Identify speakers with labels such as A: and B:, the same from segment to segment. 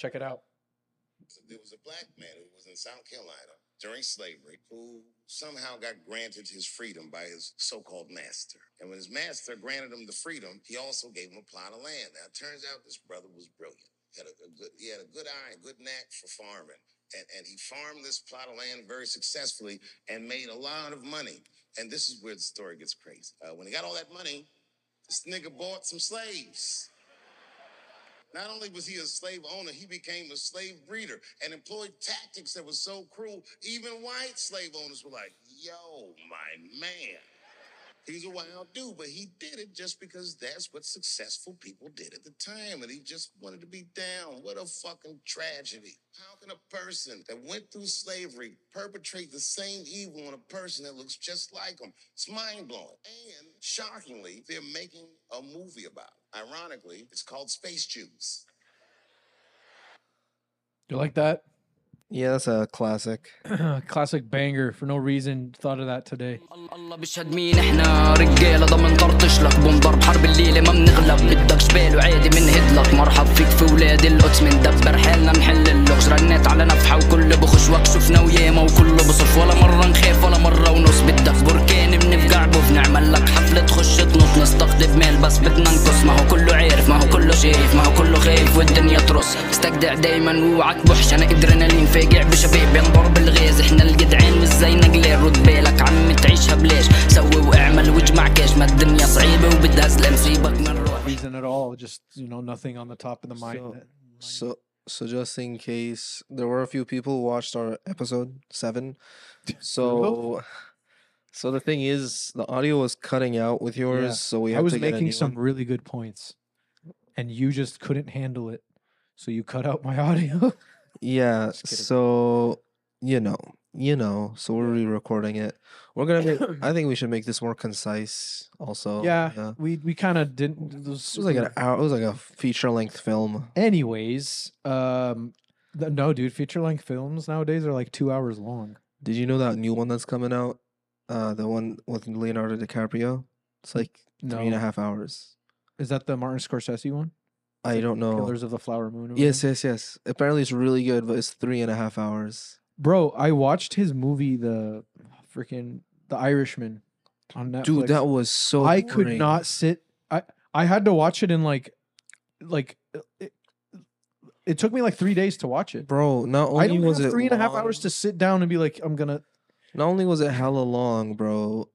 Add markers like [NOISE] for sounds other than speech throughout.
A: Check it out.
B: There was a black man who was in South Carolina during slavery who somehow got granted his freedom by his so-called master. And when his master granted him the freedom, he also gave him a plot of land. Now it turns out this brother was brilliant. He had a, a good, he had a good eye, a good knack for farming. And, and he farmed this plot of land very successfully and made a lot of money. And this is where the story gets crazy. Uh, when he got all that money, this nigga bought some slaves. Not only was he a slave owner, he became a slave breeder and employed tactics that were so cruel, even white slave owners were like, yo, my man. He's a wild dude, but he did it just because that's what successful people did at the time. And he just wanted to be down. What a fucking tragedy. How can a person that went through slavery perpetrate the same evil on a person that looks just like him? It's mind blowing. And shockingly, they're making a movie about it. Ironically, it's called Space Jews.
A: You like that?
C: Yeah, that's a classic. [CLEARS THROAT]
A: Classic banger for no reason. Thought of that today.
D: الله بيشهد مين إحنا رجالة ضمن طرطش لك بوم ضرب حرب الليلة ما بنغلب بدك جبال وعادي بنهد لك مرحب فيك في ولاد القدس مندبر حالنا نحل اللغز رنيت على نفحة وكل بخش وكشفنا وياما وكله بصف ولا مرة نخاف ولا مرة ونص بدك بركان بنفقع بوف نعمل لك حفله تخش تنط نستقطب مال بس بدنا نقص ما هو كله عارف ما هو كله شايف ما هو كله خايف والدنيا ترص استجدع دايما واوعك بوحش انا ادرينالين فاجع بشباب ينضر بالغاز احنا الجدعان مش زي نقلال رد بالك عم تعيشها بلاش سوي واعمل واجمع كاش ما الدنيا صعيبه وبدها زلم سيبك من روح
A: Reason at all. Just you know, nothing on the top of the mind.
C: So-
A: that-
C: So, so just in case there were a few people who watched our episode seven, so, so the thing is, the audio was cutting out with yours, so we
A: I was
C: to get a
A: making
C: new
A: some
C: one.
A: really good points, and you just couldn't handle it, so you cut out my [LAUGHS] audio.
C: Yeah,
A: Just kidding.
C: so you know, you know, so we're re-recording it. We're gonna make. [COUGHS] I think we should make this more concise. Also,
A: yeah,
C: yeah.
A: we we kind of didn't. It was,
C: It was like an hour. It was like a feature-length film.
A: Anyways, um, th- no, dude, feature length films nowadays are like two hours long.
C: Did you know that new one that's coming out? Uh, the one with Leonardo DiCaprio. It's like three and
A: No.
C: a half hours.
A: Is that the Martin Scorsese one?
C: I don't know.
A: Killers of the Flower Moon. or
C: Yes,
A: whatever?
C: yes, yes. Apparently, it's really good, but it's three and a half hours.
A: Bro, I watched his movie, the freaking The Irishman, on Netflix.
C: Dude, that was so.
A: I could
C: boring.
A: not sit. I I had to watch it in like, like, it, it took me like three days to watch it.
C: Bro, not
A: I
C: only
A: don't
C: was
A: have
C: it
A: three and a half hours
C: long-
A: to sit down and be like, I'm gonna.
C: Not only was it hella long, bro,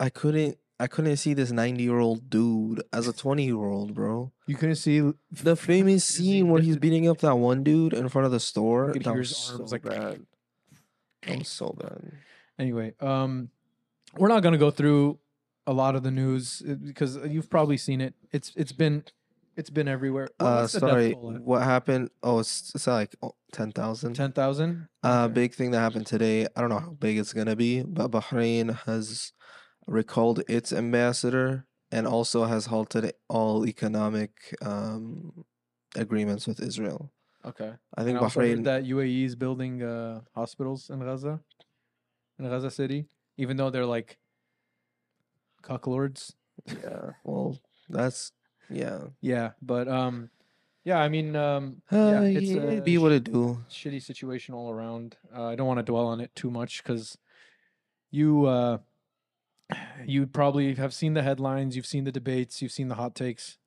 C: I couldn't. I couldn't see this ninety-year-old dude as a twenty-year-old, bro.
A: You couldn't see
C: The famous scene where he's beating up that one dude in front of the store. That was so
A: like-
C: bad. [SNIFFS] That was so bad.
A: Anyway, um, we're not gonna go through a lot of the news uh, because you've probably seen it. It's it's been it's been everywhere. What-
C: Uh,
A: what's the death
C: sorry. What happened? Oh, it's, it's like oh, ten thousand.
A: Ten thousand.
C: Uh, big thing that happened today. I don't know how big it's gonna be, but Bahrain has recalled its ambassador and also has halted all economic um, agreements with Israel.
A: Okay.
C: I think
A: heard
C: Bahrain.
A: that UAE is building uh, hospitals in Gaza, in Gaza City, even though they're like cucklords.
C: yeah. Well, that's yeah.
A: Yeah, but um, yeah, I mean, um,
C: Uh,
A: yeah, it's
C: yeah,
A: a
C: be what it do.
A: shitty situation all around. Uh, I don't want to dwell on it too much because you uh, [SIGHS] you probably have seen the headlines, you've seen the debates, you've seen the hot takes.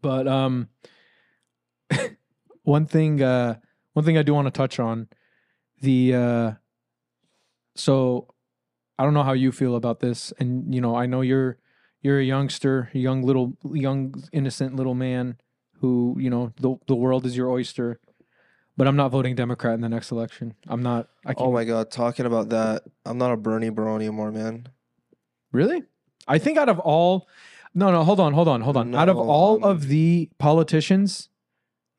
A: But um, [COUGHS] one thing uh, one thing I do want to touch on the uh, so I don't know how you feel about this, and you know I know you're you're a youngster, a young little young innocent little man who you know the the world is your oyster. But I'm not voting Democrat in the next election. I'm not. I oh can't.
C: Oh my god, talking about that, I'm not a Bernie bro anymore, man.
A: Really? I think out of all, no, no, hold on, hold on, hold on. out of
C: No,
A: all of the politicians,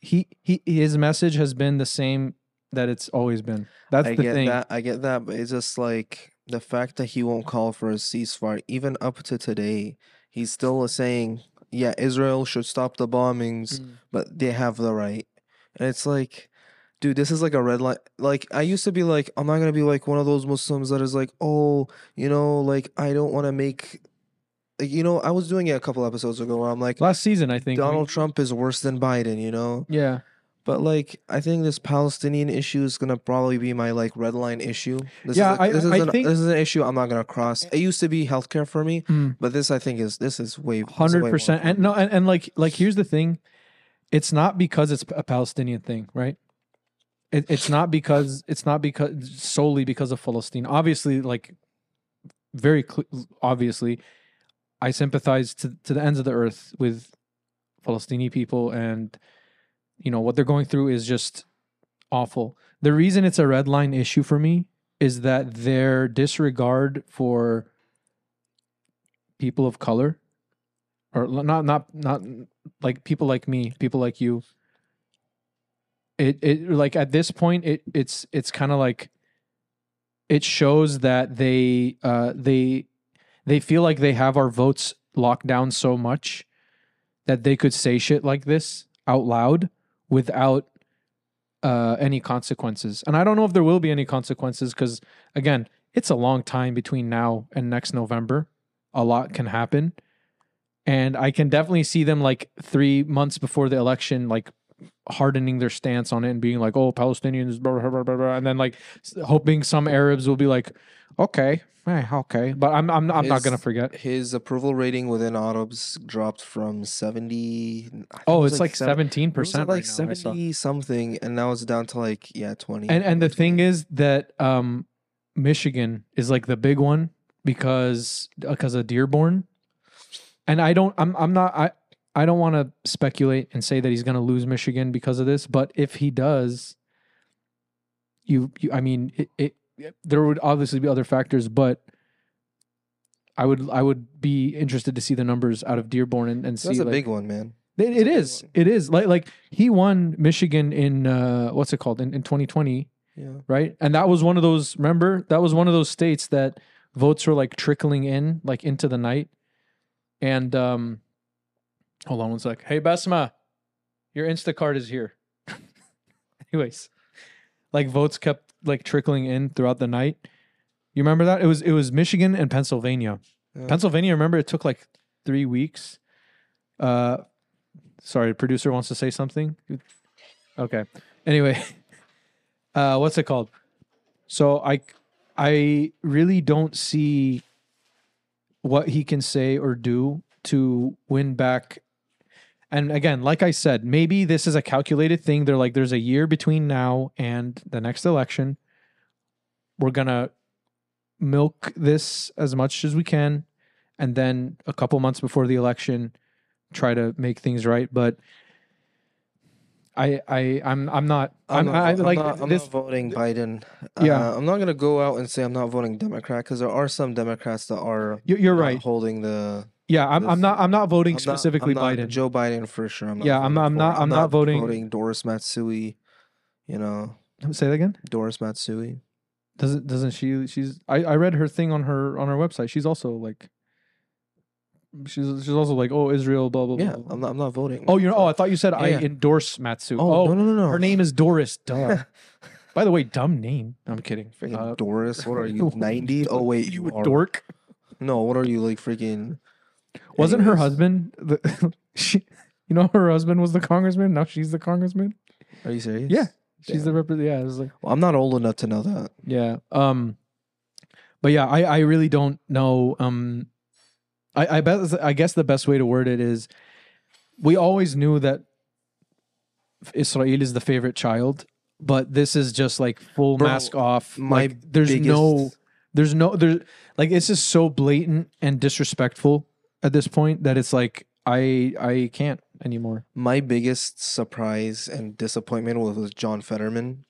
A: he he his message has been the same that it's always been. That's
C: I
A: the
C: get
A: thing.
C: that. I get that, but it's just like the fact that he won't call for a ceasefire, even up to today, he's still saying, "Yeah, Israel should stop the bombings,
A: Mm.
C: but they have the right." And it's like, dude, this is like a red line. Like I used to be like, I'm not gonna be like one of those Muslims that is like, oh, you know, like I don't want to make. Like, you know, I was doing it a couple episodes ago where I'm like,
A: Last season, I think. we-
C: Donald Trump is worse than Biden, you know?
A: Yeah.
C: But like, I think this Palestinian issue is gonna probably be my like red line issue. This
A: Yeah,
C: is a-
A: I-
C: this is an,
A: think-
C: this is an issue I'm not gonna cross. It used to be healthcare for me,
A: Mm.
C: but this I think is this is way this
A: hundred percent and no and, and like like here's the thing it's not because it's a palestinian thing right it, it's not because it's not because solely because of palestine obviously like very cl- obviously i sympathize to, to the ends of the earth with palestinian people and you know what they're going through is just awful. The reason it's a red line issue for me is that their disregard for people of color or not not not like people like me people like you it it like at this point it it's it's kind of like it shows that they uh they they feel like they have our votes locked down so much that they could say shit like this out loud without uh any consequences. And i don't know if there will be any consequences because again it's a long time between now and next november. A lot can happen. And i can definitely see them like three months before the election like hardening their stance on it and being like oh palestinians blah, blah, blah, blah, blah, and then like hoping some arabs will be like okay eh, okay but i'm i'm, I'm not gonna forget
C: His approval rating within Arabs dropped from seventy. Think it
A: oh it's like 17
C: it was
A: percent
C: like seventy something, and now it's down to like yeah twenty.
A: and and the
C: 20.
A: thing is that um michigan is like the big one because because of dearborn and i don't i'm i'm not i i don't want to speculate and say that he's going to lose michigan because of this but if he does you, you i mean it, it there would obviously be other factors but i would i would be interested to see the numbers out of dearborn and, and see
C: that's a
A: like,
C: big one, man.
A: it, it is it is like like he won michigan in uh what's it called in, in 2020
C: Yeah.
A: right? And that was one of those. Remember, that was one of those states that votes were like trickling in, like into the night. And um, hold on one sec. Hey, Basma, your Instacart is here. [LAUGHS] Anyways, like votes kept like trickling in throughout the night. You remember that? It was it was Michigan and Pennsylvania.
C: Yeah.
A: Pennsylvania, remember it took like three weeks. Uh, sorry, producer wants to say something. Okay. Anyway, [LAUGHS] uh, what's it called? So I, I really don't see what he can say or do to win back. And again, like I said, maybe this is a calculated thing. They're like, there's a year between now and the next election. We're gonna milk this as much as we can, and then a couple months before the election, try to make things right. But I, I, I'm, I'm not. I'm,
C: not,
A: I,
C: I'm
A: like
C: not, I'm
A: this.
C: not voting Biden.
A: Yeah.
C: Uh, I'm not gonna go out and say I'm not voting Democrat because there are some Democrats that are
A: you- You're right.
C: holding the
A: Yeah, I'm, I'm not. I'm not voting
C: I'm
A: specifically
C: not
A: Biden.
C: Joe Biden for sure. I'm not
A: Yeah, I'm not- I'm not-. I'm not voting-
C: voting Doris Matsui. You know,
A: Say that again.
C: Doris Matsui.
A: Doesn't doesn't she? She's. I, I read her thing on her on her website. She's also like. She's she's also like oh Israel blah blah blah.
C: Yeah,
A: blah.
C: I'm not. I'm not voting.
A: Oh, you're. Oh, I thought you said I
C: Yeah.
A: endorse Matsu.
C: Oh,
A: Oh,
C: no, no, no, no.
A: her name is Doris. [LAUGHS] Duh. By the way, dumb name. I'm kidding.
C: Freaking
A: Uh,
C: Doris. What are [LAUGHS] you? Ninety? Oh wait,
A: you
C: you
A: dork.
C: No, what are you like? Freaking.
A: Wasn't her husband the? [LAUGHS] she, you know, her husband was the congressman. Now she's the congressman.
C: Are you serious?
A: Yeah, she's the rep. Yeah, it was like.
C: Well, I'm not old enough to know that.
A: Yeah. Um but yeah, I I really don't know um I I bet I guess the best way to word it is we always knew that Israel is the favorite child, but this is just like full
C: Bro,
A: mask off.
C: My
A: like there's no there's no there's like it's just so blatant and disrespectful at this point that it's like I I can't anymore.
C: My biggest surprise and disappointment was, was John Fetterman.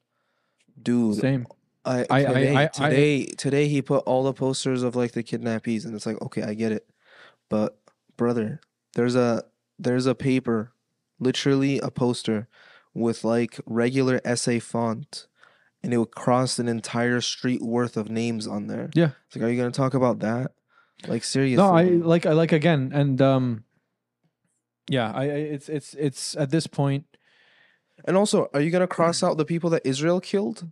C: Dude,
A: Same.
C: I,
A: I- I-
C: today,
A: I- I-
C: today, today he put all the posters of like the kidnappees, and it's like, okay, I get it, but brother, there's a there's a paper, literally a poster, with like regular essay font, and it would cross an entire street worth of names on there.
A: Yeah.
C: It's like, are you gonna talk about that? Like seriously?
A: No, I like I like again, and um, yeah, I, I it's it's it's at this point.
C: And also, are you gonna cross out the people that Israel killed?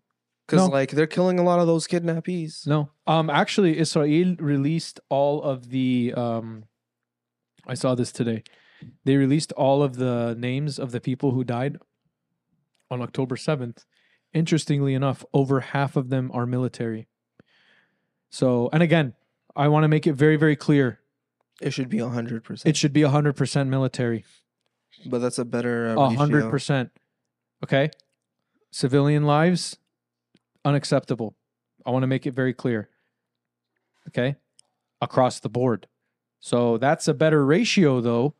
C: Because
A: No.
C: like they're killing a lot of those kidnappees.
A: No, um, actually, Israel released all of the um, I saw this today. They released all of the names of the people who died on October 7th, interestingly enough, over half of them are military. So, and again, I want to make it very, very clear
C: It should be hundred percent.
A: it should be 100% military.
C: but that's a better uh,
A: A hundred percent. Okay. Civilian lives, unacceptable. I want to make it very clear. Okay. Across the board. So that's a better ratio, though,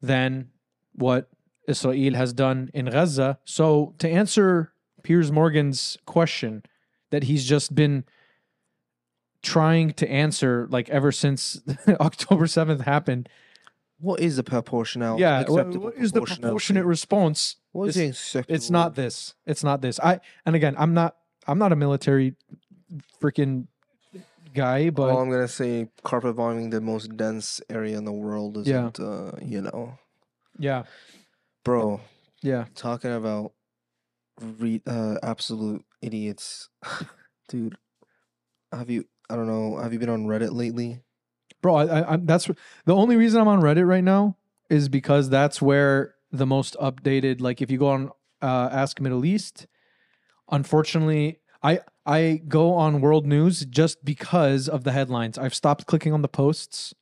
A: than what Israel has done in Gaza. So to answer Piers Morgan's question that he's just been trying to answer like ever since [LAUGHS] October 7th happened.
C: What is the proportional?
A: Yeah, what, what is the proportionate response?
C: What is
A: It's-
C: acceptable?
A: It's not this. It's not this. I and again, I'm not. I'm not a military freaking guy, but
C: All I'm gonna say, carpet bombing the most dense area in the world isn't. Uh, you know,
A: yeah,
C: bro.
A: yeah.
C: Talking about re- uh, absolute idiots, [LAUGHS] dude. Have you? I don't know. Have you been on Reddit lately?
A: Bro, I, I, I'm, that's the only reason I'm on Reddit right now is because that's where the most updated. Like, if you go on uh, Ask Middle East, unfortunately, I I go on World News just because of the headlines. I've stopped clicking on the posts.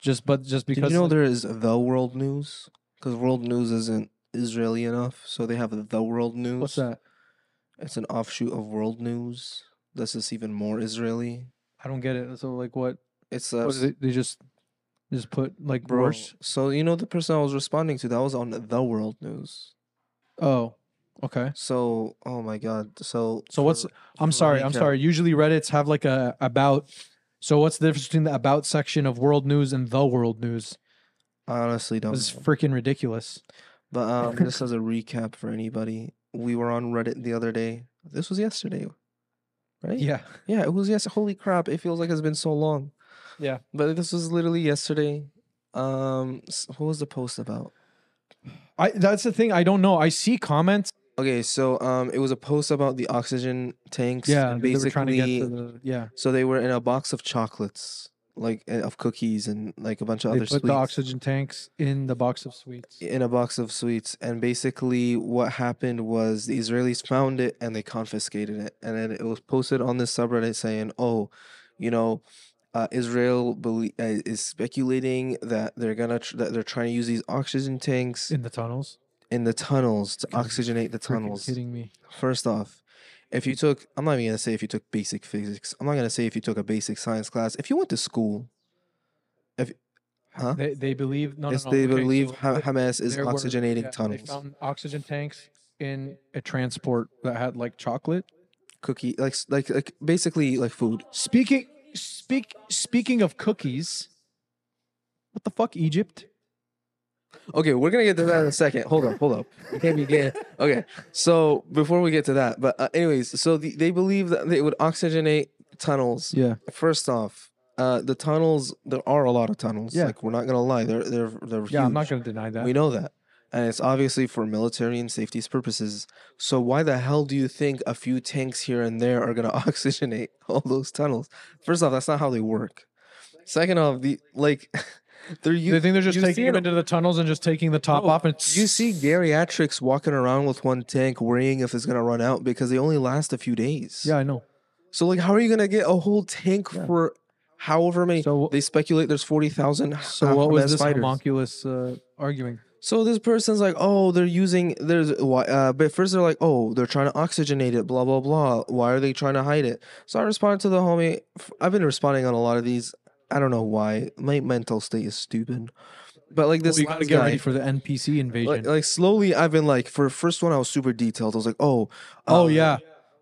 A: Just but just because
C: Did you know there is the World News? Because World News isn't Israeli enough, so they have the World News.
A: what's that?
C: It's an offshoot of World News. That's just even more Israeli.
A: I don't get it. So like, what?
C: It's
A: what
C: uh,
A: it? They just just put like
C: bro.
A: worse.
C: So you know the person I was responding to that was on the World News.
A: Oh, okay.
C: So oh my god. So
A: So what's- I'm sorry. I'm sorry. Usually Reddit's have like a about. So what's the difference between the about section of World News and the World News?
C: I honestly don't.
A: This is freaking ridiculous.
C: But um, just as a [LAUGHS] recap for anybody, we were on Reddit the other day. This was yesterday, right?
A: Yeah.
C: Yeah, it was yes. Holy crap! It feels like it's been so long.
A: Yeah.
C: But this was literally yesterday. Um, what was the post about?
A: I that's the thing. I don't know. I see comments.
C: Okay, so um, it was a post about the oxygen tanks.
A: Yeah.
C: and
A: They were trying to get
C: basically,
A: to the yeah.
C: so they were in a box of chocolates, like uh, of cookies and like a bunch of
A: They
C: other
A: put
C: sweets.
A: the oxygen tanks in the box of sweets.
C: in a box of sweets and basically what happened was the israelis found it and they confiscated it and then it was posted on this subreddit saying oh you know uh, israel belie- uh, is speculating that they're gonna tr- that they're trying to use these oxygen tanks
A: In the tunnels.
C: in the tunnels to oxygenate the tunnels
A: kidding me.
C: first off if you took i'm not even gonna say if you took basic physics i'm not gonna say if you took a basic science class if you went to school if huh
A: They they believe no
C: yes,
A: no no.
C: they
A: okay,
C: believe
A: so
C: Ha- hamas is
A: there were-
C: oxygenating
A: yeah,
C: tunnels
A: They found oxygen tanks in a transport that had like chocolate.
C: cookie like like like basically like food.
A: Speaking speak speaking of cookies, what the fuck, Egypt?
C: Okay, we're gonna get to that in a second. Hold up, hold up. You can't be getting okay. So before we get to that, but uh, anyways, so the, they believe that they would oxygenate tunnels.
A: Yeah.
C: First off, uh, the tunnels there are a lot of tunnels.
A: Yeah.
C: Like we're not gonna lie, they're they're they're
A: Yeah, I'm not gonna deny that.
C: We know that. And it's obviously for military and safety purposes. So why the hell do you think a few tanks here and there are gonna [LAUGHS] oxygenate all those tunnels? First off, that's not how they work. Second off, the like [LAUGHS] they're
A: you, they think they're just taking them into the tunnels and just taking the top
C: Bro,
A: off and
C: you see geriatrics walking around with one tank worrying if it's gonna run out because they only last a few days.
A: Yeah, I know.
C: So like how are you gonna get a whole tank
A: Yeah.
C: for however many
A: So
C: they speculate there's forty thousand
A: so what was this homunculus uh, arguing?
C: So this person's like, oh, they're using there's why uh but first they're like, oh, they're trying to oxygenate it, blah blah blah. Why are they trying to hide it? So I responded to the homie. I've been responding on a lot of these. I don't know why. My mental state is stupid. But like this
A: Well, you got to get
C: guy,
A: ready for the NPC invasion.
C: like, like slowly I've been like for first one I was super detailed. I was like, oh,
A: oh
C: uh,
A: yeah,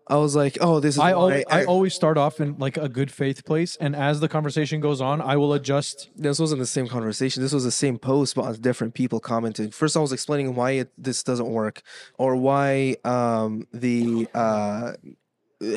C: I was like, oh, this is
A: I always, I
C: I-
A: always start off in like a good faith place, and as the conversation goes on, I will adjust.
C: this wasn't the same conversation. This was the same post, but on different people commenting. First, I was explaining why it, this doesn't work, or why um the uh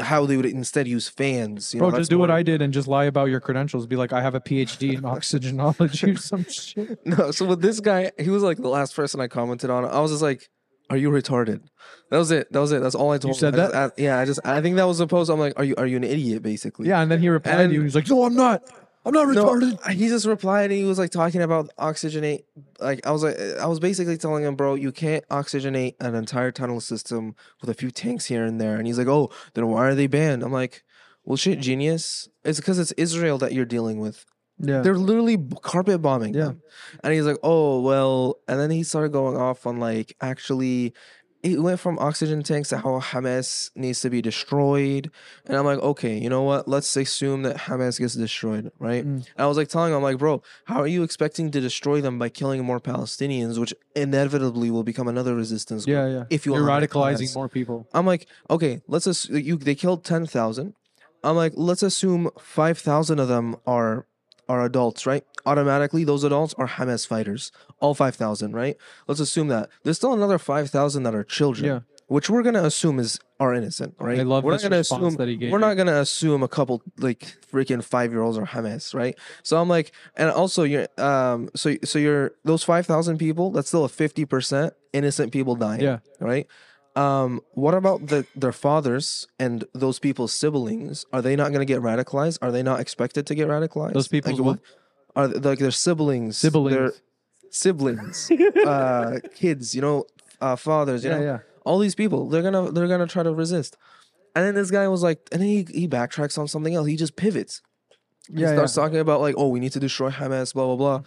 C: how they would instead use fans. You
A: Bro,
C: know,
A: just do what I did and just lie about your credentials. Be like, I have a PhD in oxygenology or some [LAUGHS] shit.
C: No, so with this guy, he was like the last person I commented on. I was just like, "Are you retarded?" That was it. That was it. That's all I told. him.
A: said
C: I just
A: that?
C: yeah, I just I think that was the post. I'm like, "Are you are you an idiot?" Basically.
A: Yeah, and then he replied to you.
C: And-
A: He's like, No, I'm not. I'm not
C: No,
A: retarded.
C: he just replied and he was like talking about oxygenate. Like I was like, I was basically telling him, bro, you can't oxygenate an entire tunnel system with a few tanks here and there. And he's like, oh, then why are they banned? I'm like, well, shit, genius. It's because it's Israel that you're dealing with.
A: Yeah.
C: They're literally carpet bombing
A: Yeah.
C: them. And he's like, oh, well. And then he started going off on like, actually, it went from oxygen tanks to how Hamas needs to be destroyed. And I'm like, okay, you know what? Let's assume that Hamas gets destroyed, right?
A: Mm.
C: And I was like telling him, I'm like, bro, how are you expecting to destroy them by killing more Palestinians, which inevitably will become another resistance group?
A: Yeah, yeah.
C: If you
A: You're radicalizing more people.
C: I'm like, okay, let's ass- you they killed ten thousand. I'm like, let's assume five thousand of them are are adults, right? Automatically, those adults are Hamas fighters, all five thousand, right? Let's assume that there's still another five thousand that are children,
A: Yeah.
C: which we're gonna assume is are innocent, right?
A: I love
C: we're
A: this
C: not gonna
A: response
C: assume
A: that he gave
C: we're
A: you.
C: not gonna assume a couple like freaking five year olds are Hamas, right? So I'm like, and also you're um, so so you're those five thousand people. That's still a fifty percent innocent people dying,
A: Yeah.
C: right? Um, what about the their fathers and those people's siblings? Are they not going to get radicalized? Are they not expected to get radicalized?
A: Those people,
C: like,
A: what?
C: Are like their siblings? Their
A: Siblings.
C: siblings, [LAUGHS] uh, kids. You know, uh, fathers. You
A: Yeah,
C: know,
A: yeah.
C: all these people. They're gonna they're gonna try to resist. And then this guy was like, and then he he backtracks on something else. He just pivots. He
A: Yeah,
C: starts
A: yeah.
C: talking about like, oh, we need to destroy Hamas, blah blah blah.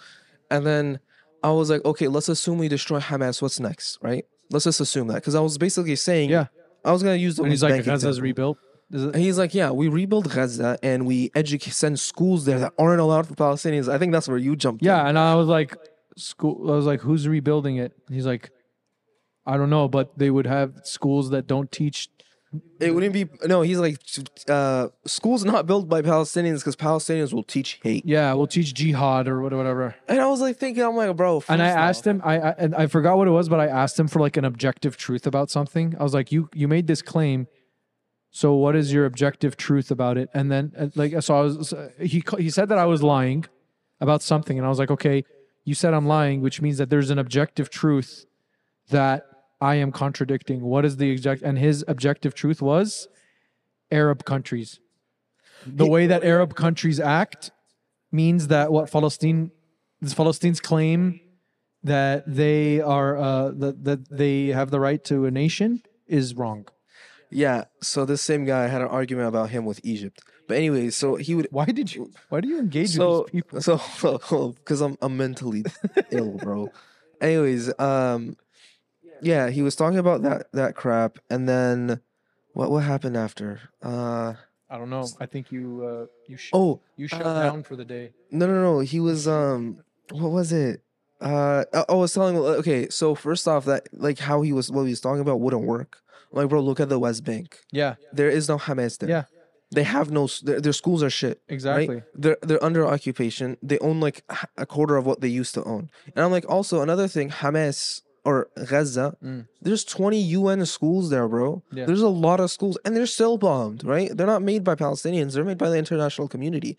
C: And then I was like, okay, let's assume we destroy Hamas. What's next, right? Let's just assume that because I was basically saying,
A: Yeah.
C: I was gonna use the
A: And he's
C: West
A: like,
C: Bank
A: Gaza's
C: example.
A: rebuilt. It?
C: He's like, yeah, we rebuild Gaza and we educate, send schools there that aren't allowed for Palestinians. I think that's where you jumped. in.
A: Yeah, and I was like, school. I was like, who's rebuilding it? He's like, I don't know, but they would have schools that don't teach.
C: it wouldn't be. No, he's like, uh, schools not built by Palestinians because Palestinians will teach hate.
A: Yeah, we'll teach jihad or what- whatever.
C: And I was like thinking, I'm like, bro.
A: And I
C: first
A: asked him, I, I and I forgot what it was, but I asked him for like an objective truth about something. I was like, you you made this claim, so what is your objective truth about it? And then uh, like so I was he he said that I was lying about something, and I was like, okay, you said I'm lying, which means that there's an objective truth that I am contradicting. What is the exact? And his objective truth was Arab countries. The way that Arab countries act means that what Palestine, this Palestine's claim that they are uh, that that they have the right to a nation is wrong.
C: Yeah. So this same guy had an argument about him with Egypt. But anyway, so he would.
A: Why did you? Why do you engage
C: So
A: with these people?
C: so [LAUGHS] because I'm I'm mentally [LAUGHS] ill, bro. Anyways, um, yeah, he was talking about that that crap, and then what what happened after? Uh,
A: I don't know. I think you uh, you sh-
C: oh
A: you shut
C: uh,
A: down for the day.
C: no no no, he was um, what was it? Uh, I I was telling okay. So first off, that like how he was what he was talking about wouldn't work. Like, bro, look at the West Bank.
A: Yeah,
C: There is no Hamas there.
A: yeah,
C: They have no. Their, their schools are shit.
A: exactly.
C: Right? They're they're under occupation. They own like a quarter of what they used to own. And I'm like, also another thing, Hamas or Gaza.
A: Mm.
C: There's 20 UN schools there, bro.
A: Yeah.
C: There's a lot of schools, and they're still bombed. Right? They're not made by Palestinians. They're made by the international community.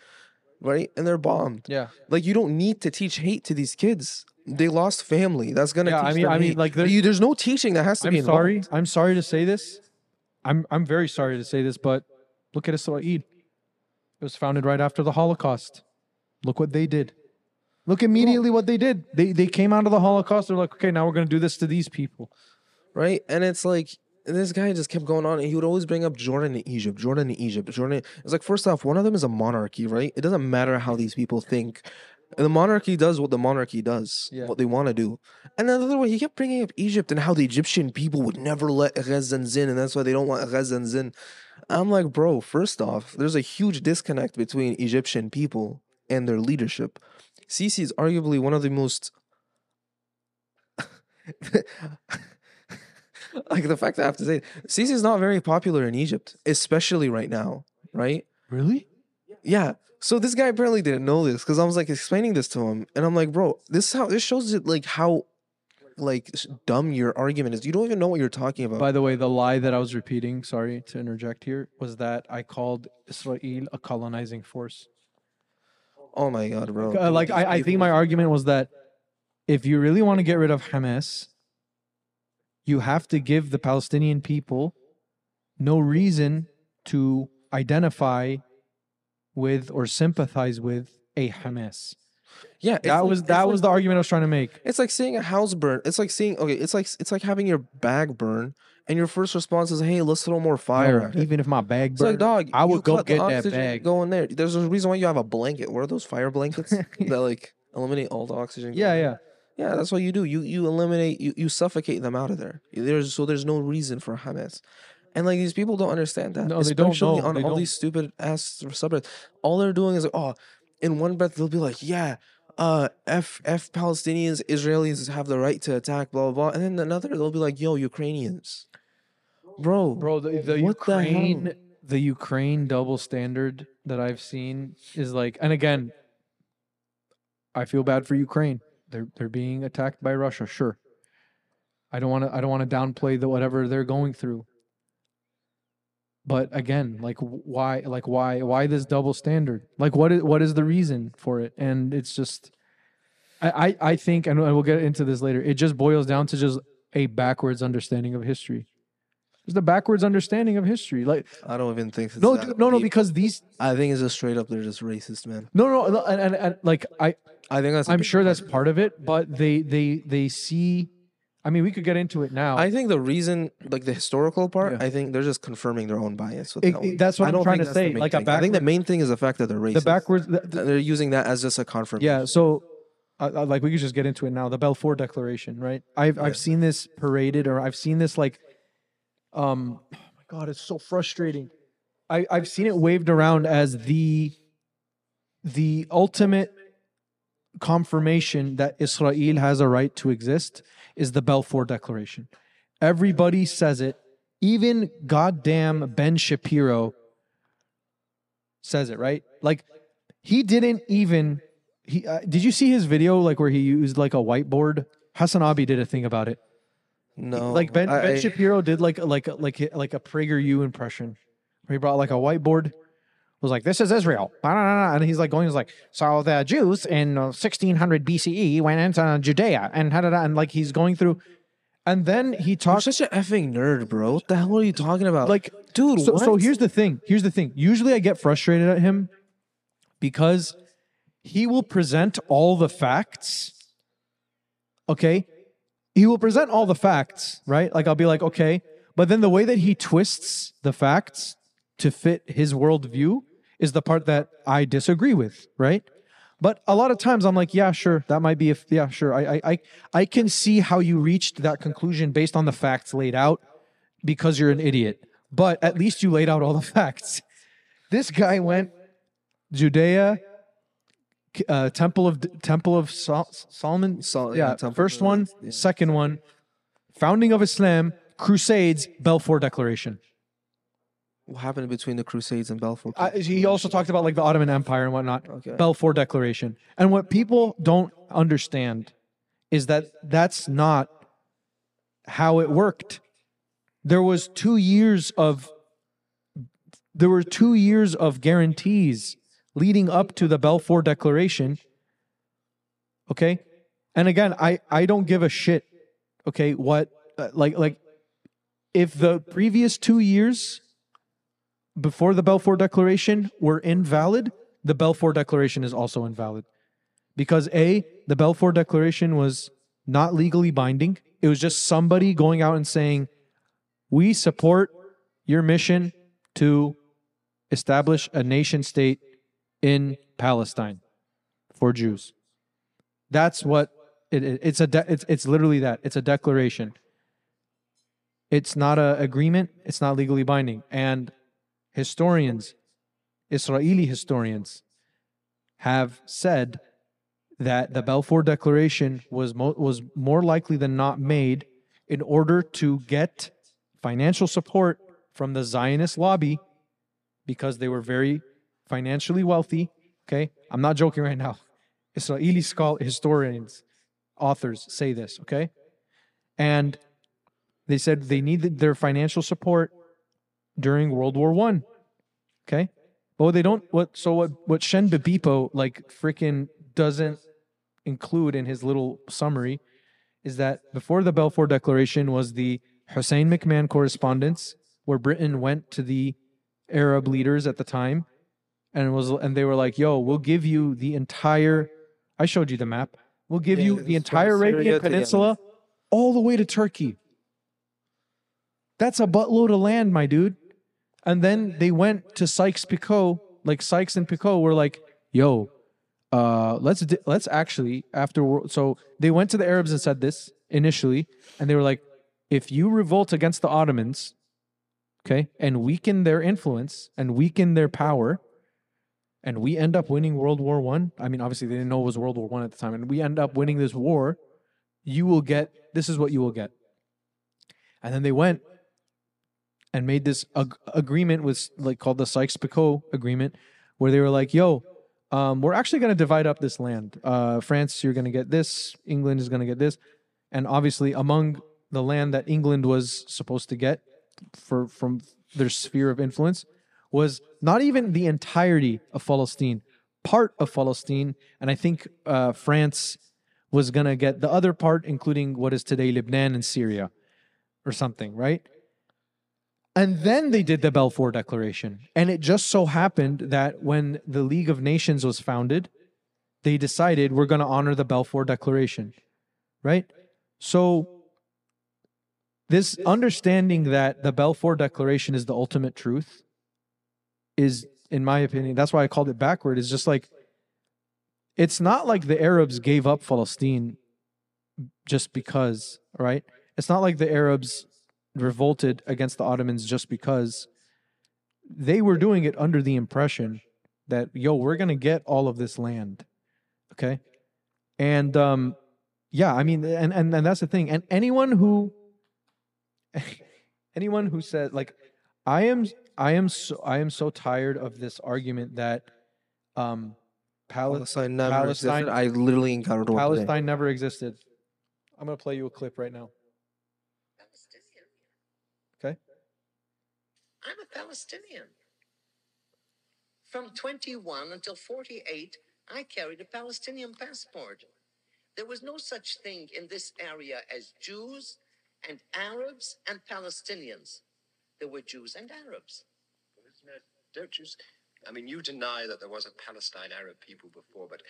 C: Right? And they're bombed.
A: Yeah,
C: Like you don't need to teach hate to these kids. They lost family. That's gonna.
A: Yeah, I mean- I mean,
C: hate.
A: like, there-
C: you, there's no teaching that has to be
A: I'm sorry. I'm sorry to say this. I'm I'm very sorry to say this, but look at Israel. It was founded right after the Holocaust. Look what they did. Look immediately what they did. They they came out of the Holocaust. They're like, okay, now we're gonna do this to these people.
C: right? And it's like this guy just kept going on, and he would always bring up Jordan and Egypt, Jordan and Egypt, Jordan. It's like first off, one of them is a monarchy, right? It doesn't matter how these people think. And the monarchy does what the monarchy does,
A: Yeah.
C: what they want to do. And then the other way, he kept bringing up Egypt and how the Egyptian people would never let Gazans in, and that's why they don't want Gazans in. I'm like, bro, first off, there's a huge disconnect between Egyptian people and their leadership. Sisi is arguably one of the most [LAUGHS] like the fact I have to say, Sisi is not very popular in Egypt, especially right now, right?
A: Really?
C: Yeah. So this guy apparently didn't know this because I was like explaining this to him, and I'm like, bro, this how this shows it like how like dumb your argument is. You don't even know what you're talking about.
A: By the way, the lie that I was repeating, sorry to interject here, was that I called Israel a colonizing force.
C: oh my god, bro.
A: Uh, like I, I think my argument was that if you really want to get rid of Hamas, you have to give the Palestinian people no reason to identify with or sympathize with a Hamas.
C: Yeah,
A: That
C: like-
A: was that
C: like-
A: was the argument I was trying to make.
C: It's like seeing a house burn. It's like seeing okay. It's like it's like having your bag burn, and your first response is, "Hey, let's throw more fire."
A: No,
C: at it."
A: even if my bag
C: It's like, dog.
A: I would go get that bag.
C: Go in there. There's a reason why you have a blanket. What are those fire blankets [LAUGHS] that like eliminate all the oxygen?
A: Yeah, yeah.
C: Yeah, that's what you do. You you eliminate you, you suffocate them out of there. There's so there's no reason for Hamas. And like these people don't understand that.
A: No, they don't
C: Especially
A: know.
C: on
A: They
C: all
A: don't.
C: these stupid ass subreddits. All they're doing is like, oh, in one breath they'll be like, yeah, uh F F Palestinians, Israelis have the right to attack, blah blah blah. And then another they'll be like, yo, Ukrainians. Bro,
A: Bro, the, the
C: What the hell?
A: Ukraine the Ukraine double standard that I've seen is like and again I feel bad for Ukraine. They're they're being attacked by Russia, sure. I don't want to I don't want to downplay the whatever they're going through. But again, like why like why why this double standard? Like what is what is the reason for it? And it's just I I, I think and we'll get into this later. It just boils down to just a backwards understanding of history. it's the backwards understanding of history. Like
C: I don't even think it's
A: no,
C: that
A: dude, no, no, because these
C: I think it's just straight up they're just racist, man.
A: no, no, no and, and, and like I,
C: I think that's
A: i'm sure that's part of it, but they, they, they see. I mean, we could get into it now.
C: I think the reason, like the historical part,
A: Yeah.
C: I think they're just confirming their own bias with
A: It-
C: that
A: it- that's what
C: I
A: I'm trying to say, like.
C: I think the main thing is the fact that they're racist.
A: the backwards. The, the-
C: they're using that as just a confirmation.
A: yeah. So, uh, uh, like, we could just get into it now. The Balfour Declaration, right? I've
C: Yeah.
A: I've seen this paraded, or I've seen this like, um, oh my god, it's so frustrating. I I've seen it waved around as the, the ultimate confirmation that Israel has a right to exist is the Balfour Declaration. Everybody says it. Even goddamn Ben Shapiro says it, right? Like he didn't even he uh, did you see his video like where he used like a whiteboard? Hasan Abi did a thing about it.
C: No.
A: like Ben,
C: I-
A: ben Shapiro did like like like like a PragerU impression. Where he brought like a whiteboard was like, "This is Israel," and he's like going, he's like, "So the Jews in uh, 1600 BCE E went into Judea and da, da, da," and like he's going through, and then he talks.
C: You're such an effing nerd, bro. What the hell are you talking about?
A: like
C: dude,
A: so, so here's the thing. Here's the thing. Usually I get frustrated at him because he will present all the facts. Okay. He will present all the facts, right? Like I'll be like, okay. But then the way that he twists the facts to fit his worldview is the part that I disagree with, right? But a lot of times I'm like, yeah, sure, that might be if yeah, sure. I I I, I can see how you reached that conclusion based on the facts laid out because you're an idiot. But at least you laid out all the [LAUGHS] facts. This guy went Judea, uh, Temple of Temple of Sol- Solomon.
C: Sol-
A: yeah,
C: yeah,
A: first one,
C: yeah.
A: second one, founding of Islam, Crusades, Balfour Declaration.
C: What happened between the Crusades and Balfour?
A: Uh, he also talked about like the Ottoman Empire and whatnot.
C: Okay.
A: Balfour Declaration. And what people don't understand is that that's not how it worked. There was two years of there were two years of guarantees leading up to the Balfour Declaration. Okay? And again, I I don't give a shit. Okay, what uh, like like if the previous 2 years before the Balfour Declaration were invalid, the Balfour Declaration is also invalid. Because A, the Balfour Declaration was not legally binding. It was just somebody going out and saying, We support your mission to establish a nation state in Palestine for Jews. That's what it, it- it's a de- it's it's literally that. It's a declaration. It's not a agreement, it's not legally binding. And historians, Israeli historians, have said that the Balfour Declaration was mo- was more likely than not made in order to get financial support from the Zionist lobby because they were very financially wealthy. Okay, I'm not joking right now. Israeli historians, authors say this. Okay, and they said they needed their financial support during World War One. Okay. But they don't what so what what Shen Bibipo like freaking doesn't include in his little summary is that before the Balfour Declaration was the Hussein McMahon correspondence where Britain went to the Arab leaders at the time and was and they were like, "Yo, we'll give you the entire." I showed you the map. We'll give
C: Yeah,
A: you the entire Arabian. Peninsula, all the way to Turkey. That's a buttload of land, my dude. And then they went to Sykes-Picot, like Sykes and Picot were like, "Yo, uh, let's di- let's actually after so they went to the Arabs and said this initially, and they were like, if you revolt against the Ottomans, okay, and weaken their influence and weaken their power, and we end up winning World War One. I. mean, obviously they didn't know it was World War One at the time, and we end up winning this war. You will get this is what you will get. And then they went and made this ag- agreement with like called the Sykes-Picot agreement, where they were like, "Yo, um, we're actually going to divide up this land. Uh, France, you're going to get this. England is going to get this, and obviously among the land that England was supposed to get for from their sphere of influence was not even the entirety of Palestine, part of Palestine, and I think uh, France was going to get the other part, including what is today Lebanon and Syria, or something, right? And then they did the Balfour Declaration. And it just so happened that when the League of Nations was founded, they decided we're going to honor the Balfour Declaration, right? So, this understanding that the Balfour Declaration is the ultimate truth is, in my opinion, that's why I called it backward, is just like, it's not like the Arabs gave up Palestine just because, right? It's not like the Arabs revolted against the Ottomans just because they were doing it under the impression that yo we're going to get all of this land okay? And um yeah i mean and, and and that's the thing. And anyone who [LAUGHS] anyone who said like i am i am so i am so tired of this argument that um Pal-
C: Palestine never
A: Palestine-
C: existed. I literally encountered one
A: palestine never existed. I'm going to play you a clip right now
E: Palestinian.
A: Okay.
E: I'm a Palestinian. From 21 until 48, I carried a Palestinian passport. There was no such thing in this area as Jews and Arabs and Palestinians. There were Jews and Arabs.
F: Don't you? I mean, you deny that there was a Palestine Arab people before, but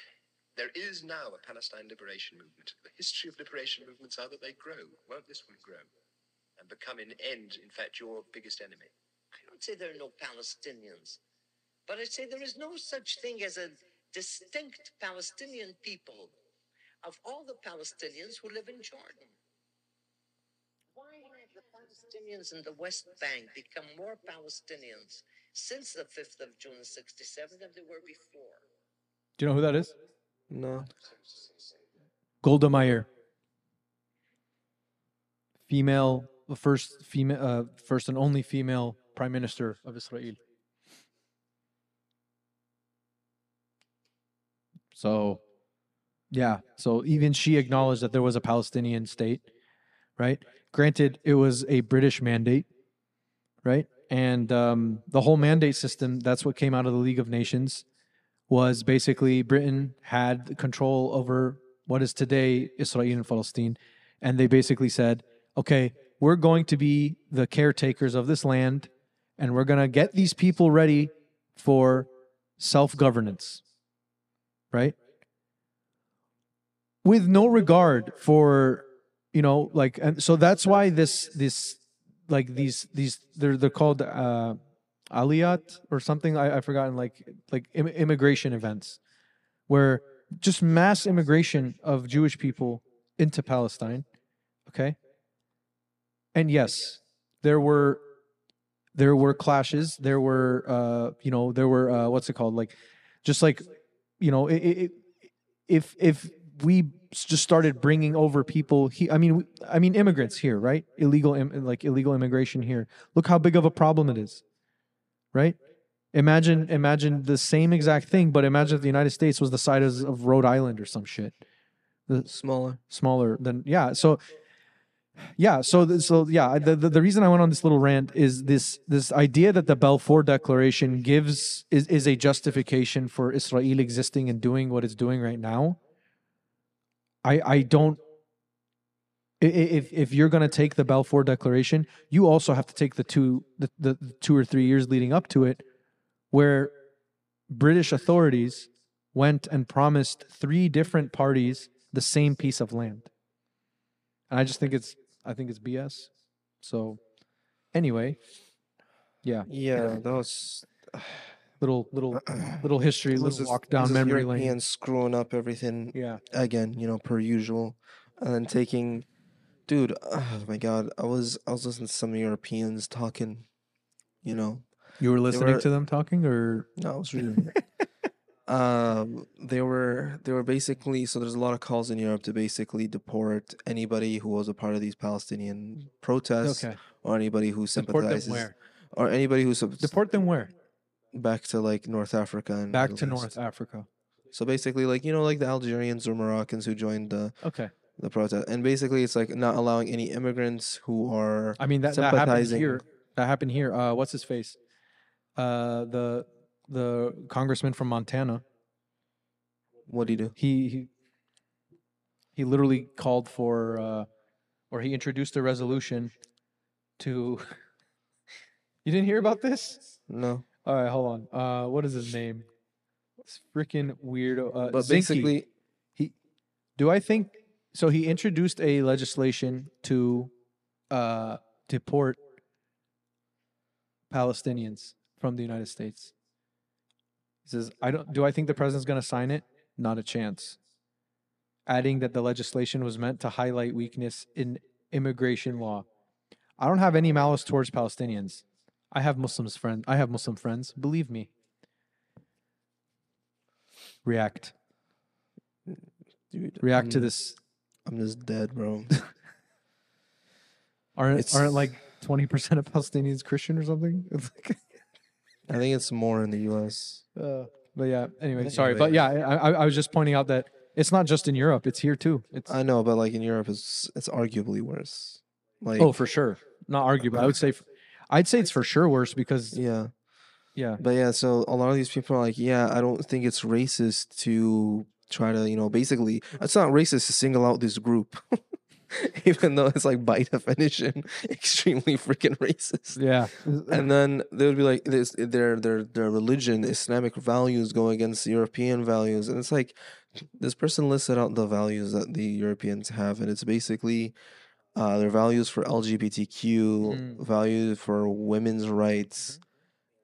F: there is now a Palestine liberation movement. The history of liberation movements are that they grow. Won't this one grow? And become in end, in fact, your biggest enemy?
E: I don't say there are no Palestinians, but I say there is no such thing as a distinct Palestinian people of all the Palestinians who live in Jordan. Why have the Palestinians in the West Bank become more Palestinians since the 5th of June 67 than they were before?
A: do you know who that is
C: No.
A: Golda Meir. Female, the first female, uh, first and only female prime minister of Israel. So, yeah. So even she acknowledged that there was a Palestinian state, right? Granted, it was a British mandate, right? And um, the whole mandate system, that's what came out of the League of Nations, was basically Britain had control over what is today Israel and Palestine. And they basically said, okay, we're going to be the caretakers of this land and we're going to get these people ready for self governance, right? With no regard for, you know, like, and so that's why this, this, like these, these, they're, they're called, uh, aliyat or something. I, I've forgotten, like, like Im- immigration events where just mass immigration of Jewish people into Palestine. Okay. And yes, there were there were clashes. There were uh, you know, there were uh, what's it called? Like just like you know, it, it, if if we just started bringing over people he I mean I mean immigrants here, right? Illegal like illegal immigration here. Look how big of a problem it is. Right? Imagine imagine the same exact thing, but imagine if the United States was the size of Rhode Island or some shit. The
C: Smaller.
A: smaller than yeah. So yeah, so th- so yeah, the, the the reason I went on this little rant is this this idea that the Balfour Declaration gives is is a justification for Israel existing and doing what it's doing right now. I I don't if if you're going to take the Balfour Declaration, you also have to take the two the, the, the two or three years leading up to it where British authorities went and promised three different parties the same piece of land. And I just think it's I think it's BS. So anyway, yeah,
C: Yeah, that was [SIGHS]
A: little little [CLEARS THROAT] little history,
C: this
A: little
C: is-
A: walk down memory lane.
C: Europeans screwing up everything
A: Yeah.
C: again, you know, per usual, and then taking, dude, [SIGHS] oh my god, I was I was listening to some Europeans talking, you know,
A: You were listening
C: were-
A: to them talking or
C: no, I was reading. [LAUGHS] um, they were they were basically so there's a lot of calls in Europe to basically deport anybody who was a part of these Palestinian protests
A: okay.
C: or anybody who sympathizes
A: where?
C: or anybody who sub-
A: Deport them where?
C: back to like North Africa and
A: Back to North Africa.
C: So basically, like you know, like the Algerians or Moroccans who joined the
A: Okay.
C: the protest, and basically it's like not allowing any immigrants who are.
A: I mean that, that happened
C: Sympathizing.
A: here. That happened here. Uh, what's his face? Uh, the the congressman from Montana.
C: What do you do?
A: He he he literally called for, uh, or he introduced a resolution to. [LAUGHS] you didn't hear about this?
C: No,
A: All right, hold on. Uh, what is his name? It's freaking weirdo. Uh,
C: but
A: Zinke.
C: basically,
A: he do I think so he introduced a legislation to uh deport Palestinians from the United States. He says, I don't do I think the president's gonna sign it? Not a chance. Adding that the legislation was meant to highlight weakness in immigration law. I don't have any malice towards Palestinians. I have Muslims friends. I have Muslim friends. Believe me. React.
C: dude,
A: React to
C: I'm-
A: this.
C: I'm just dead, bro. [LAUGHS]
A: Aren't
C: It's-
A: aren't like twenty percent of Palestinians Christian or something? [LAUGHS] It's like,
C: I think it's more in the U.S.
A: uh, but yeah. Anyway, sorry, but yeah, I, I I was just pointing out that it's not just in Europe; it's here too. It's
C: I know, but like in Europe, it's it's arguably worse. Like,
A: oh, for sure, not arguably. I would say, I'd say it's for sure worse because
C: yeah,
A: yeah,
C: but yeah. So a lot of these people are like, yeah, I don't think it's racist to try to, you know, basically, it's not racist to single out this group. [LAUGHS] [LAUGHS] Even though it's like by [LAUGHS] definition extremely freaking racist.
A: yeah,
C: and then they would be like this their their their religion islamic values go against european values and it's like this person listed out the values that the europeans have and it's basically uh, their values for lgbtq
A: Mm.
C: values for women's rights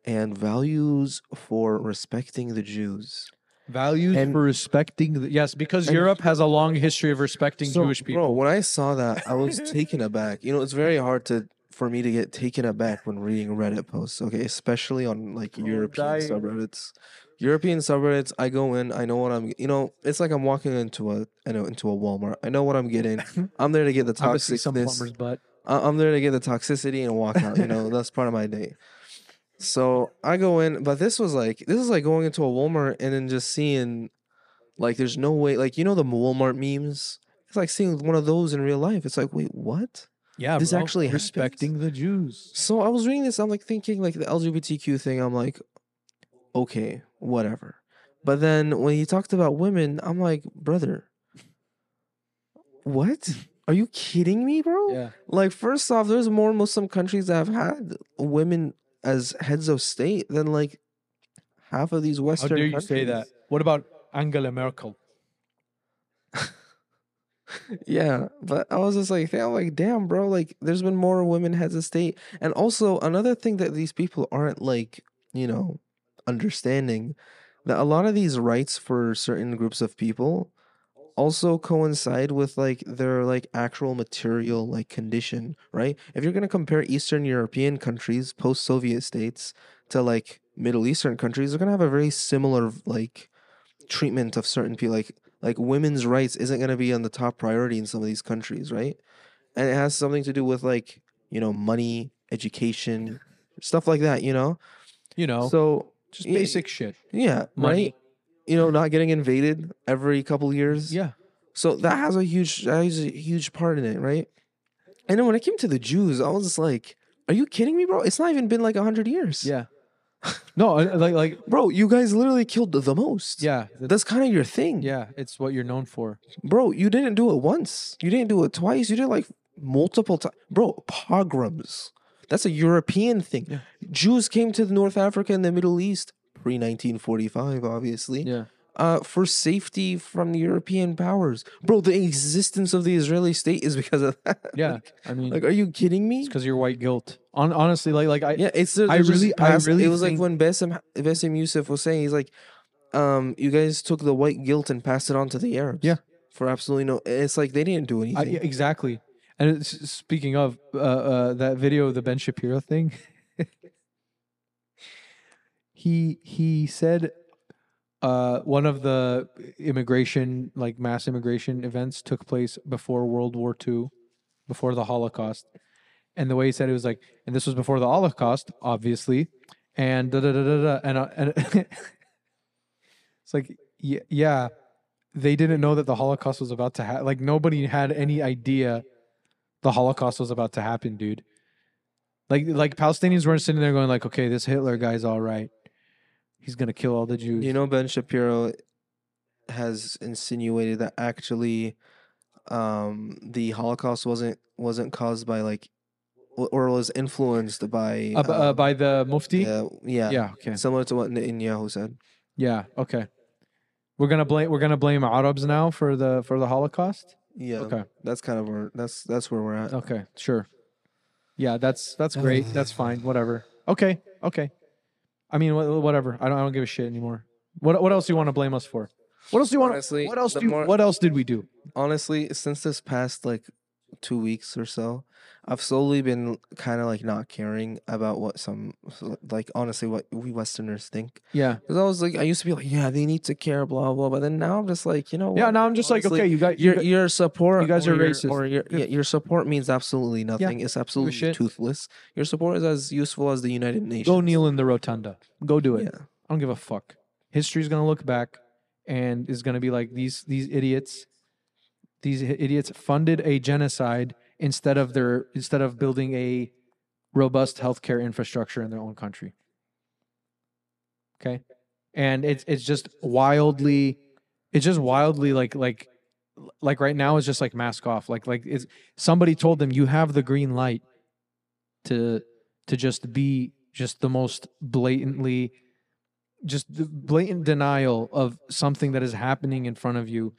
C: and values for respecting the jews
A: values
C: And-
A: for respecting. The, yes, because
C: and-
A: Europe has a long history of respecting
C: So,
A: Jewish people.
C: Bro, when I saw that, I was taken aback. You know, it's very hard to for me to get taken aback when reading Reddit posts. Okay, especially on like European
A: dying.
C: subreddits. European subreddits, I go in, I know what I'm. You know, it's like I'm walking into a, I know, into a Walmart. I know what I'm getting. [LAUGHS] I'm there to get the
A: I'm gonna see some plumber's butt.
C: I- I'm there to get the toxicity and walk out. You know, [LAUGHS] that's part of my day. So I go in, but this was like this is like going into a Walmart and then just seeing, like, there's no way, like you know the Walmart memes. It's like seeing one of those in real life. It's like, wait, what?
A: Yeah,
C: This
A: bro,
C: actually happens.
A: respecting the Jews.
C: So I was reading this. I'm like thinking like the LGBTQ thing. I'm like, okay, whatever. But then when he talked about women, I'm like, brother, what? [LAUGHS] Are you kidding me, bro?
A: Yeah,
C: Like, first off, there's more Muslim countries that have had women as heads of state than like half of these
A: how
C: Western.
A: dare you say that?
C: countries.
A: What about Angela Merkel? [LAUGHS]
C: Yeah, but I was just like, I'm like, damn, bro. Like, there's been more women heads of state, and also another thing that these people aren't like, you know, understanding that a lot of these rights for certain groups of people also coincide with like their like actual material like condition, right? If you're gonna compare Eastern European countries, post-Soviet states, to like Middle Eastern countries, they're gonna have a very similar like treatment of certain people, like like women's rights isn't going to be on the top priority in some of these countries, right? And it has something to do with like, you know, money, education, stuff like that, you know?
A: You know,
C: So,
A: just
C: yeah,
A: basic shit.
C: yeah,
A: Money.
C: right? You know, not getting invaded every couple years.
A: Yeah,
C: So that has a huge that has a huge part in it, right? And then when it came to the Jews, I was just like, are you kidding me, bro? It's not even been like 100 years.
A: yeah. No, like like
C: Bro, you guys literally killed the, the most.
A: yeah, th-
C: That's kind of your thing.
A: yeah. It's what you're known for.
C: Bro, you didn't do it once. You didn't do it twice. You did it like multiple times. Bro, pogroms. That's a European thing.
A: Yeah.
C: Jews came to North Africa and the Middle East pre 1945, obviously.
A: Yeah.
C: Uh, for safety from the European powers, bro. The existence of the Israeli state is because of that.
A: Yeah. [LAUGHS] I mean,
C: Like, are you kidding me?
A: it's because you're white guilt. On honestly, like like I
C: Yeah, it's
A: I really- I really
C: it was
A: think-
C: like when Bassem Bassem Youssef was saying he's like, um, you guys took the white guilt and passed it on to the Arabs.
A: Yeah.
C: for absolutely no. It's like they didn't do
A: I,
C: anything.
A: yeah, exactly. And it's, speaking of uh, uh, that video, of the Ben Shapiro thing, [LAUGHS] he he said uh, one of the immigration, like mass immigration events, took place before World War II, before the Holocaust. And the way he said it was like, and this was before the Holocaust, obviously, and da da da da da, and uh, and [LAUGHS] it's like, yeah, yeah, they didn't know that the Holocaust was about to happen. Like nobody had any idea the Holocaust was about to happen, dude. Like like Palestinians weren't sitting there going like, okay, this Hitler guy's all right. He's gonna kill all the Jews.
C: You know, Ben Shapiro has insinuated that actually, um, the Holocaust wasn't wasn't caused by like, or was influenced by.
A: uh, uh,
C: um,
A: by the Mufti.
C: yeah, yeah,
A: yeah. Okay.
C: similar to what Netanyahu said.
A: Yeah. Okay. We're gonna blame we're gonna blame Arabs now for the for the Holocaust.
C: Yeah.
A: Okay.
C: That's kind of where that's that's where we're at.
A: Okay. Sure. Yeah. That's that's [SIGHS] great. that's fine. Whatever. Okay. Okay. I mean, wha- whatever. I don't. I don't give a shit anymore. What What else do you want to blame us for? What else do you want?
C: Honestly,
A: what else
C: the
A: do?
C: more-
A: what else did we do?
C: honestly, since this past like two weeks or so, I've slowly been kind of like not caring about what some like honestly what we Westerners think.
A: Yeah.
C: Because I was like, I used to be like, yeah, they need to care, blah blah. But then now I'm just like, you know,
A: Yeah.
C: what?
A: Now I'm just like, okay, you got you
C: your your support.
A: you guys are
C: your-
A: racist.
C: or your yeah, your support means absolutely nothing. It's absolutely toothless. Your support is as useful as the United Nations.
A: go kneel in the rotunda. Go do it.
C: Yeah.
A: I don't give a fuck. History's gonna look back and is gonna be like these these idiots. These idiots funded a genocide instead of their instead of building a robust healthcare infrastructure in their own country. Okay, and it's it's just wildly, it's just wildly like like like right now it's just like mask off. Like like it's somebody told them you have the green light to to just be just the most blatantly just the blatant denial of something that is happening in front of you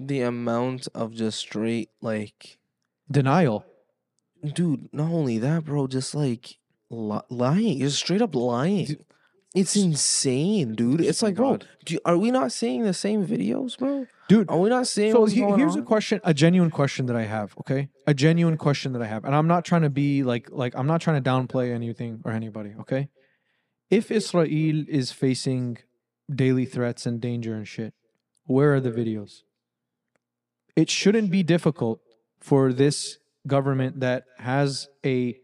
C: The amount of just straight like
A: denial.
C: Dude not only that bro just like li- lying just straight up lying. It's insane dude. It's like bro do you- are we not seeing the same videos bro?
A: Dude
C: are we not seeing
A: so he- here's a question a genuine question that i have okay? A genuine question that i have and i'm not trying to be like like i'm not trying to downplay anything or anybody okay? If israel is facing daily threats and danger and shit where are the videos it shouldn't be difficult for this government that has a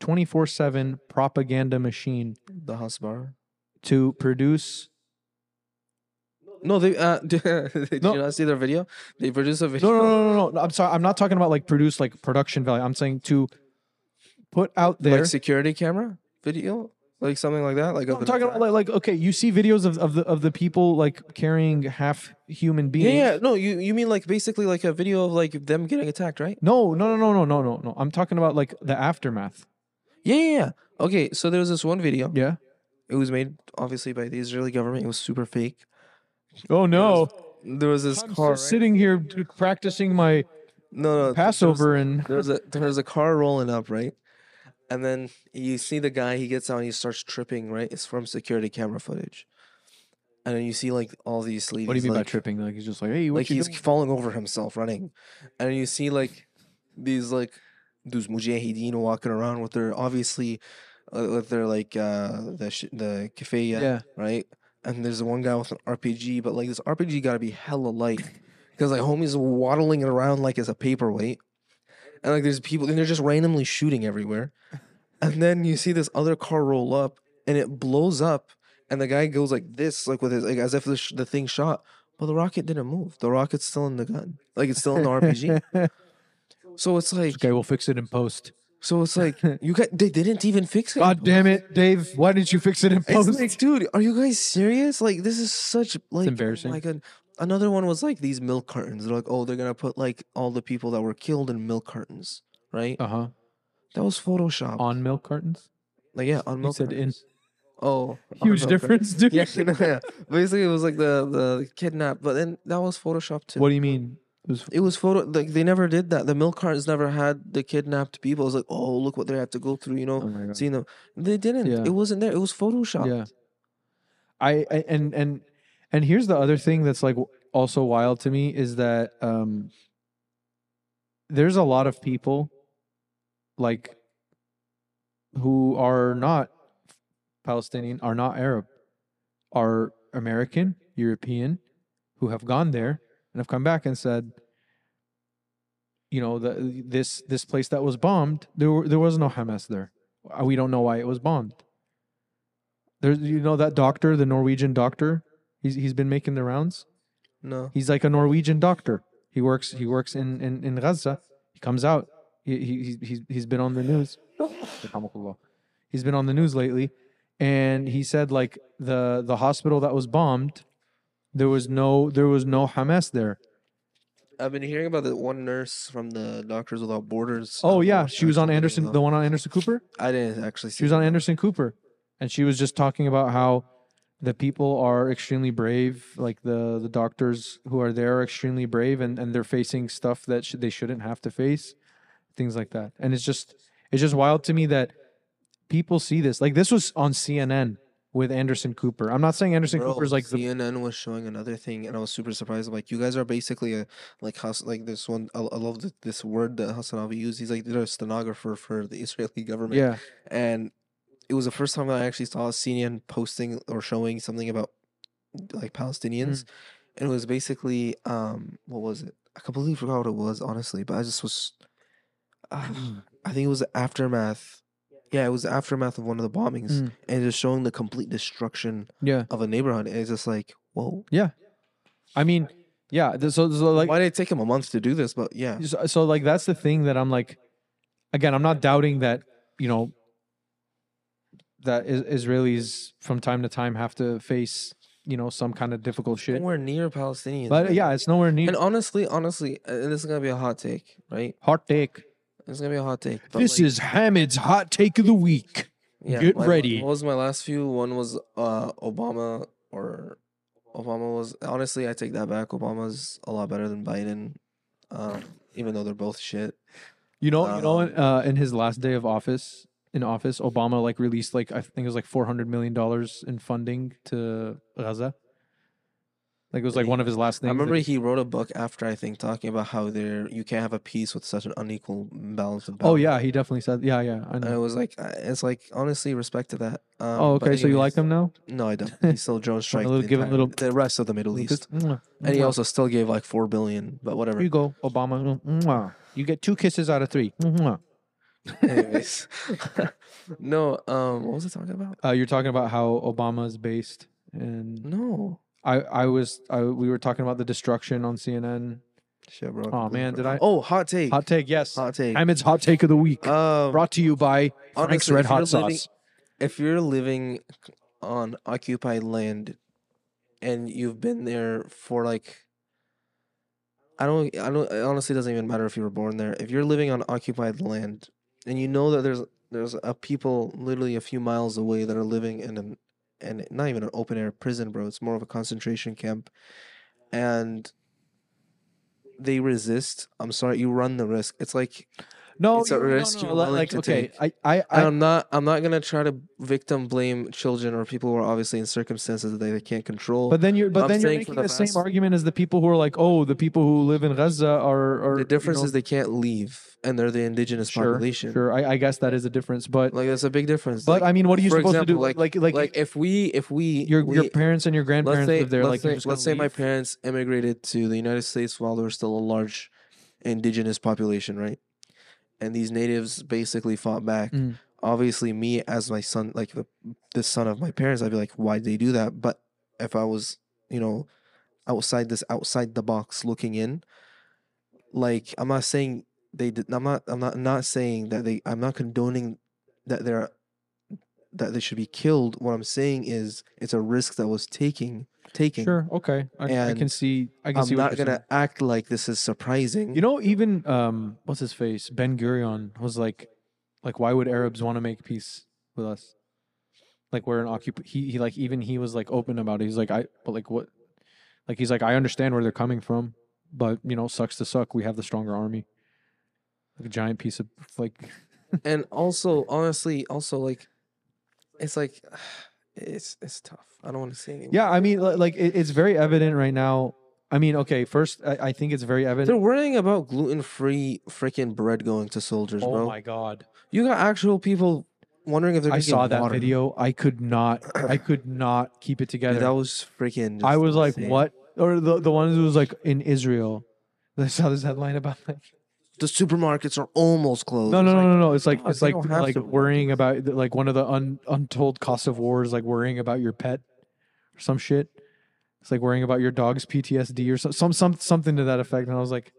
A: 24/7 propaganda machine
C: the Hasbara
A: to produce
C: no they uh [LAUGHS] did
A: No.
C: you not see their video they produce a video
A: No, no, no, no, no. I'm sorry. I'm not talking about like produce like production value. I'm saying to put out there.
C: like security camera video like something like that like
A: I'm talking about like, like okay, you see videos of, of the of the people like carrying half human beings.
C: yeah no you you mean like basically like a video of like them getting attacked right
A: No, no, no, no, no, no, no, no. I'm talking about like the aftermath.
C: yeah yeah, yeah. okay so there was this one video
A: Yeah.
C: it was made obviously by the Israeli government it was super fake
A: Oh no.
C: there was this
A: I'm
C: car right?
A: sitting here practicing my
C: no no
A: Passover and
C: there's a there's a car rolling up right and then you see the guy he gets out and he starts tripping right it's from security camera footage and then you see like all these ladies
A: what do you mean by
C: like,
A: tripping? Like he's just like, hey, what
C: like
A: you
C: he's
A: doing?
C: falling over himself running and then you see like these like these mujahideen walking around with their obviously uh, with their like uh the sh- the kafaya
A: Yeah.
C: right and there's one guy with an rpg but like this rpg gotta be hella light because like homie's waddling it around like it's a paperweight and like there's people and they're just randomly shooting everywhere and then you see this other car roll up and it blows up and the guy goes like this like with his like as if the, sh- the thing shot but the rocket didn't move the rocket's still in the gun like it's still in the rpg [LAUGHS] so it's like
A: okay, we'll fix it in post.
C: so it's like you got they didn't even fix it
A: God damn it, Dave! Why didn't you fix it in post
C: it's
A: post?
C: like, dude, are you guys serious? Like, this is such like
A: embarrassing.
C: Like an, another one was like these milk cartons. They're like, oh, they're gonna put like all the people that were killed in milk cartons, right?
A: Uh huh.
C: that was Photoshop.
A: On milk cartons.
C: like, yeah, on milk.
A: You said in.
C: Oh,
A: Huge difference, dude. [LAUGHS]
C: Yeah, yeah. Basically, it was like the the kidnap, but then that was Photoshop too.
A: What do you mean? It was
C: It was photo like they never did that. The milk cartons never had the kidnapped people. It was like, oh, look what they have to go through. You know,
A: oh
C: seeing them. They didn't.
A: Yeah.
C: It wasn't there. It was Photoshop.
A: Yeah. I, I and and and here's the other thing that's like also wild to me is that um there's a lot of people like who are not Palestinian, are not Arab, are American, European, who have gone there and have come back and said, you know, the this this place that was bombed, there were, there was no Hamas there. We don't know why it was bombed. There's you know that doctor, the Norwegian doctor, he's he's been making the rounds.
C: No.
A: He's like a Norwegian doctor. He works he works in in, in Gaza. He comes out. He he he's- he's been on the news. [LAUGHS] He's been on the news lately, and he said like the the hospital that was bombed, there was no there was no Hamas there.
C: I've been hearing about the one nurse from the Doctors Without Borders.
A: Oh
C: um,
A: yeah, she was on Anderson, the uh, one on Anderson Cooper.
C: I didn't actually see.
A: She was on. Anderson Cooper, and she was just talking about how the people are extremely brave. Like the the doctors who are there are extremely brave, and and they're facing stuff that sh- they shouldn't have to face, things like that. And it's just it's just wild to me that people see this. Like this was on CNN with Anderson Cooper. I'm not saying Anderson
C: Bro,
A: Cooper's like the
C: CNN was showing another thing, and I was super surprised. I'm like, you guys are basically a like Has like this one. I, I love th- this word that Hasan Abi used. He's like they're a stenographer for the Israeli government.
A: yeah
C: and it was the first time I actually saw a CNN posting or showing something about like Palestinians, and it was basically um what was it? I completely forgot what it was honestly, but I just was. Uh, I think it was the aftermath. Yeah, it was the aftermath of one of the bombings,
A: Mm.
C: and just showing the complete destruction
A: yeah
C: of a neighborhood. And it's just like, whoa.
A: yeah. I mean yeah. So, so like
C: Why did it take him a month to do this? But yeah,
A: so, so like that's the thing that I'm like again I'm not doubting that you know that is- Israelis from time to time have to face you know some kind of difficult shit
C: nowhere near Palestinians.
A: but
C: man.
A: yeah it's nowhere near
C: and honestly, honestly, and this is gonna be a hot take, right?
A: hot take
C: It's gonna be a hot take. but,
A: this
C: like,
A: is Hamid's hot take of the week
C: Yeah,
A: Get
C: my-
A: ready.
C: What was my last few? One was uh Obama or Obama was honestly I take that back. Obama's a lot better than Biden. Um, even though they're both shit.
A: you know you know
C: Um,
A: uh, in his last day of office in office, Obama like released like I think it was like four hundred million dollars in funding to Gaza. Like it was like one of his last things.
C: I remember
A: that,
C: he wrote a book after I think talking about how there you can't have a peace with such an unequal balance of. Balance.
A: Oh yeah, he definitely said yeah yeah. I know.
C: And it was like it's like honestly respect to that. Um,
A: oh okay, anyways, so you like him now?
C: No, I don't. [LAUGHS] He still drone strike
A: little,
C: the, entire,
A: little...
C: the rest of the Middle East, and he also still gave like four billion, but whatever.
A: Here you go, Obama. You get two kisses out of 3 [LAUGHS]
C: Anyways, [LAUGHS] no. Um, what was I talking about?
A: Uh, you're talking about how Obama is based, and
C: No.
A: I, I was, I, we were talking about the destruction on CNN.
C: Shit, bro.
A: Oh man, did. I?
C: Oh, hot take.
A: Hot take, yes.
C: Hot take.
A: Hamid's hot take of the week,
C: Um,
A: brought to you by Frank's
C: honestly,
A: Red Hot
C: living-
A: Sauce.
C: if you're living on occupied land and you've been there for like I don't I don't it honestly doesn't even matter if you were born there. If you're living on occupied land and you know that there's there's a people literally a few miles away that are living in an and not even an open air prison, bro. It's more of a concentration camp. And they resist. I'm sorry, you run the risk. It's like
A: No,
C: It's a
A: you- no,
C: risk
A: no,
C: you're willing
A: like
C: to
A: okay,
C: take.
A: I, I, I,
C: I'm not. I'm not gonna try to victim blame children or people who are obviously in circumstances that they, they can't control.
A: but then you're, but
C: I'm
A: then you're making the,
C: the
A: same argument as the people who are like, oh, the people who live in Gaza are, are
C: the difference
A: you know,
C: is they can't leave, and they're the indigenous
A: sure,
C: population.
A: Sure, I, I guess that is a difference, but,
C: Like that's a big difference.
A: but
C: like,
A: I mean, what are you
C: for
A: supposed to do? Like, like,
C: like,
A: like,
C: if we if we
A: your
C: we,
A: your parents and your grandparents
C: say
A: live there.
C: let's
A: Like,
C: say, let's
A: gonna
C: say my parents immigrated to the United States while there was still a large indigenous population, right? And these natives basically fought back.
A: Mm.
C: Obviously, me as my son, like the the son of my parents, I'd be like, why did they do that? But if I was, you know, outside this outside the box looking in, like I'm not saying they did. I'm not. I'm not not saying that they. I'm not condoning that they're that they should be killed. What I'm saying is it's a risk that was taking taking.
A: Sure, okay, I, I can see. I can
C: I'm
A: see. what
C: not gonna
A: saying.
C: act like this is surprising.
A: You know, even um, what's his face? Ben Gurion was like, like, why would Arabs want to make peace with us? like we're an occup. He he like even he was like open about it. He's like I but like what, like he's like I understand where they're coming from, but you know sucks to suck. We have the stronger army. Like a giant piece of like
C: and also honestly also like it's like [SIGHS] it's it's tough i don't want to say anymore
A: yeah. I mean like it, it's very evident right now. I mean okay, first I, I think it's very evident.
C: they're worrying about gluten-free freaking bread going to soldiers
A: Oh
C: bro
A: my god.
C: you got actual people wondering if they're
A: I
C: gonna
A: saw that
C: water.
A: video. I could not. I could not keep it
C: Dude,
A: together.
C: that was freaking
A: I
C: just
A: was like, what? Or the the one who was like in Israel. I saw this headline about like
C: the supermarkets are almost closed
A: no no no
C: like,
A: no no. It's like
C: "Dog,
A: it's like like worrying about like one of the un, untold costs of war is like worrying about your pet or some shit. It's like worrying about your dog's PTSD or some some, some something to that effect. And I was like,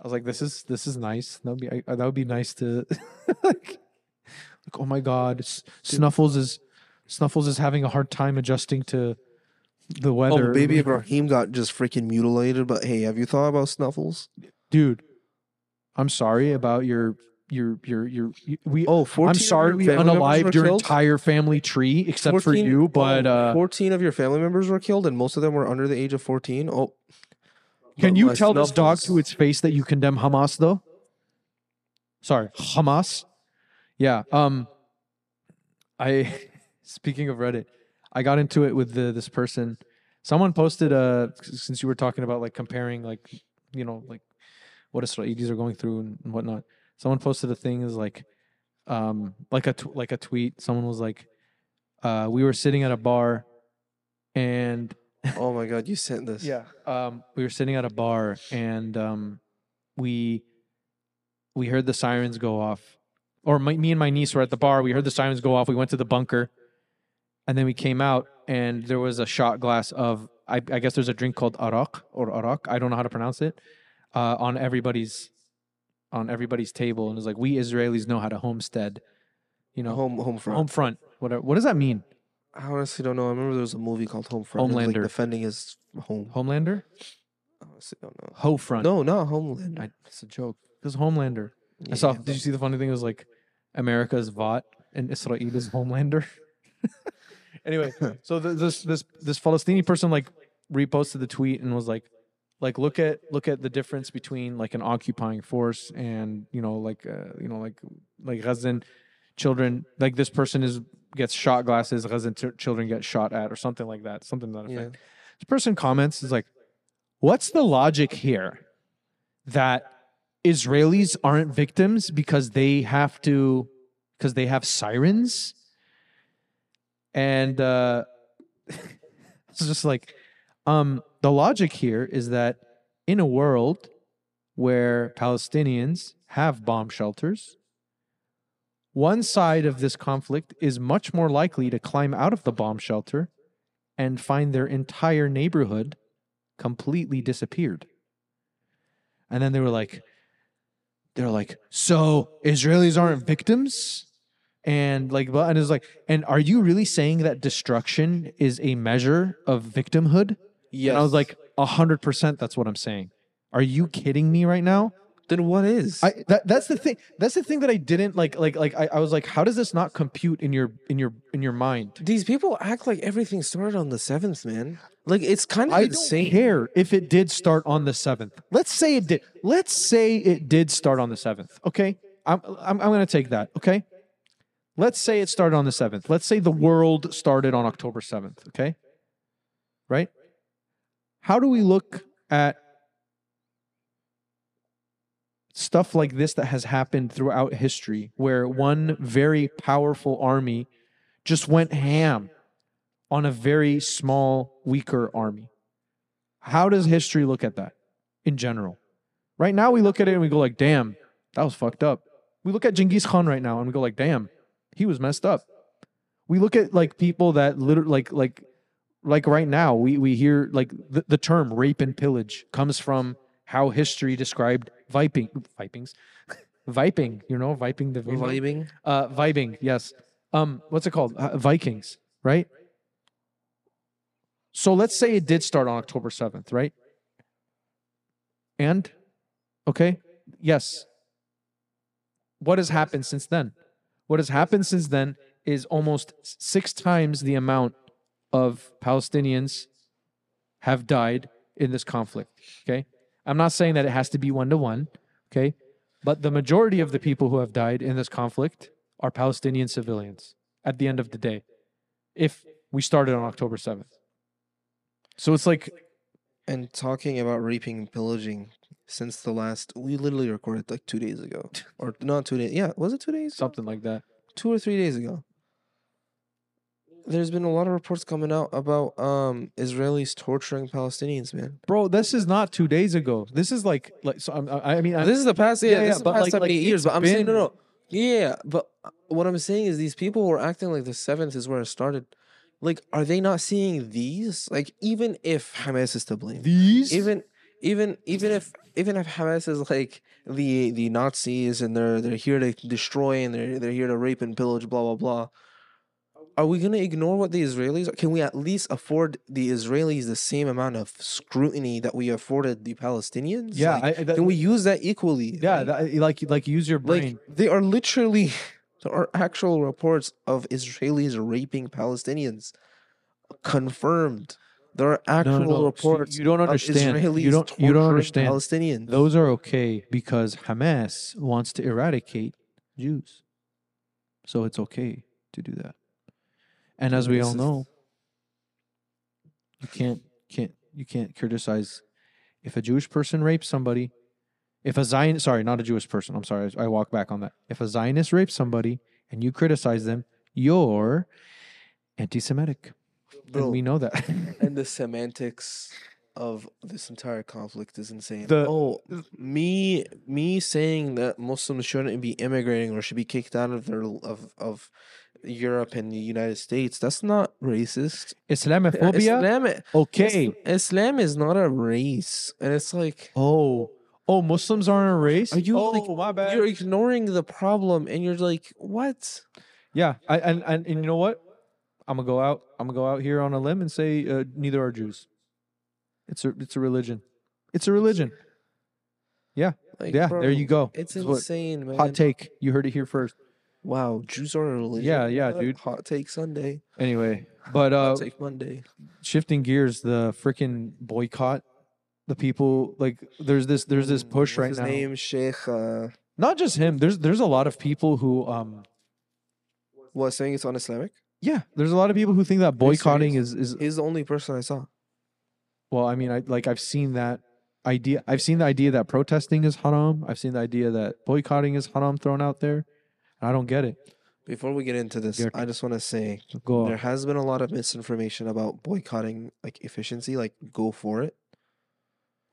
A: I was like, this is this is nice. That would be I, that would be nice to [LAUGHS] like, like oh my god, S- Snuffles is Snuffles is having a hard time adjusting to the oh, weather.
C: oh baby [LAUGHS] ibrahim got just freaking mutilated but hey have you thought about snuffles
A: dude i'm sorry about your your your your you- we
C: oh 14
A: i'm sorry we unalived your
C: killed?
A: entire family tree except for you but
C: oh,
A: uh
C: 14 of your family members were killed and most of them were under the age of 14 oh.
A: Can you tell this dog to its face that you condemn hamas though? Sorry hamas? Yeah um i [LAUGHS] speaking of reddit i got into it with the this person. Someone posted uh s- since you were talking about like comparing like you know like what Israelis are going through and, and whatnot. Someone posted a thing is like, um, like a tw- like a tweet. Someone was like, uh, we were sitting at a bar, and [LAUGHS]
C: oh my god you sent this
A: yeah, um, we were sitting at a bar, and um, we we heard the sirens go off, or my, me and my niece were at the bar. We heard the sirens go off. We went to the bunker, and then we came out, and there was a shot glass of I, I guess there's a drink called arak or arak. I don't know how to pronounce it. Uh, on everybody's on everybody's table, and it's like we Israelis know how to homestead. You know,
C: home home front
A: home front. Whatever. What does that mean?
C: I honestly don't know. I remember there was a movie called Home Front. It was, like
A: Homelander.
C: defending his home.
A: Homelander.
C: I honestly don't know.
A: Ho front.
C: No, not Homelander.
A: I, it's a joke. This Homelander. I saw. Did you see the funny thing? It was like America's Vought and Israel is Homelander. [LAUGHS] anyway, [LAUGHS] so th- this this this Palestinian person like reposted the tweet and was like, like look at look at the difference between like an occupying force and you know like uh, you know like like Gazan children like this person is gets shot glasses Gazan t- children get shot at or something like that something to that effect.
C: Yeah.
A: This person comments is like, what's the logic here that Israelis aren't victims because they have to because they have sirens? And uh [LAUGHS] it's just like um the logic here is that in a world where Palestinians have bomb shelters, one side of this conflict is much more likely to climb out of the bomb shelter and find their entire neighborhood completely disappeared. And then they were like, they're like, so Israelis aren't victims? And like, and it's like, and are you really saying that destruction is a measure of victimhood?
C: Yes.
A: And I was like, a hundred percent. That's what I'm saying. Are you kidding me right now?
C: then what is?
A: I that that's the thing. That's the thing that I didn't like. Like like I, I was like, how does this not compute in your in your in your mind?
C: These people act like everything started on the seventh, man. Like it's kind of
A: I
C: insane.
A: don't care if it did start on the seventh. Let's say it did. Let's say it did start on the seventh. Okay, I'm I'm, I'm going to take that. Okay, let's say it started on the seventh. Let's say the world started on October seventh. Okay, right? How do we look at stuff like this that has happened throughout history, where one very powerful army just went ham on a very small, weaker army. How does history look at that in general? Right now, we look at it and we go like, "Damn, that was fucked up." We look at Genghis Khan right now and we go like, "Damn, he was messed up." We look at like people that literally like like like right now we we hear like the, the term rape and pillage comes from how history described viping vipings? [LAUGHS] Viping you know viping the
C: Vibing.
A: uh vibing yes. Um what's it called? Uh, vikings right? So let's say it did start on october 7th right? And okay yes. What has happened since then? What has happened since then is almost six times the amount of Palestinians have died in this conflict. Okay. I'm not saying that it has to be one to one. Okay. But the majority of the people who have died in this conflict are Palestinian civilians at the end of the day, if we started on October 7th. So it's like,
C: And talking about raping and pillaging since the last, we literally recorded like two days ago, [LAUGHS] or not two days. Yeah, was it two days?
A: something like that.
C: Two or three days ago. There's been a lot of reports coming out about um Israelis torturing Palestinians, man.
A: Bro, this is not two days ago. This is like, like so I'm, I I mean, I,
C: this is the past, yeah,
A: yeah,
C: this
A: yeah,
C: is the
A: but
C: past
A: like-
C: 78
A: like,
C: years. But I'm saying no, no, yeah. But uh, what I'm saying is these people were acting like the seventh is where it started. Like, are they not seeing these? Like, even if Hamas is to blame,
A: these
C: even even even if even if Hamas is like the the Nazis and they're they're here to destroy and they're they're here to rape and pillage, blah blah blah. Are we gonna ignore what the Israelis? Can we at least afford the Israelis the same amount of scrutiny that we afforded the Palestinians?
A: yeah,
C: Like,
A: I, that,
C: can we use that equally?
A: yeah,
C: Like-
A: that, like like use your
C: like
A: brain.
C: they are literally [LAUGHS] there are actual reports of Israelis raping Palestinians confirmed. There are actual
A: no, no. So
C: reports
A: you don't
C: of
A: understand.
C: Israelis
A: You don't you don't understand.
C: Palestinians.
A: Those are okay because Hamas wants to eradicate Jews. So it's okay to do that. And as we all know, you can't can't you can't criticize if a Jewish person rapes somebody. If a Zion sorry, not a Jewish person. I'm sorry, I walk back on that. If a Zionist rapes somebody and you criticize them, you're anti-Semitic.
C: Bro,
A: And we know that. [LAUGHS]
C: and the semantics of this entire conflict is insane.
A: The-
C: oh, me me saying that Muslims shouldn't be immigrating or should be kicked out of their of of Europe and the United States. That's not racist.
A: Islamophobia?
C: Islam,
A: okay.
C: Islam is not a race, and it's like
A: Oh, oh, Muslims aren't a race.
C: Are you
A: Oh,
C: like
A: my bad.
C: you're ignoring the problem, and you're like, what?
A: Yeah, I, and, and and you know what? I'm gonna go out. I'm gonna go out here on a limb and say uh, neither are Jews. It's a it's a religion. It's a religion.
C: Like,
A: yeah, there you go.
C: It's
A: That's what-
C: insane, man.
A: Hot take. You heard it here first.
C: Wow, Jews are a religion.
A: Yeah, yeah,
C: What?
A: dude.
C: Hot take Sunday.
A: Anyway, but uh,
C: Hot take Monday.
A: shifting gears, the freaking boycott. The people like there's this there's this
C: Mm,
A: push
C: what's
A: right
C: his
A: now.
C: name Sheikh. Uh,
A: Not just him. There's there's a lot of people who um
C: what saying it's un-Islamic?
A: yeah. There's a lot of people who think that boycotting is is
C: He's the only person I saw.
A: Well, I mean, I like I've seen that idea. I've seen the idea that protesting is haram. I've seen the idea that boycotting is haram thrown out there. I don't get it.
C: Before we get into this, I just want to say
A: Go
C: there
A: on.
C: has been a lot of misinformation about boycotting like efficiency. Like, go for it.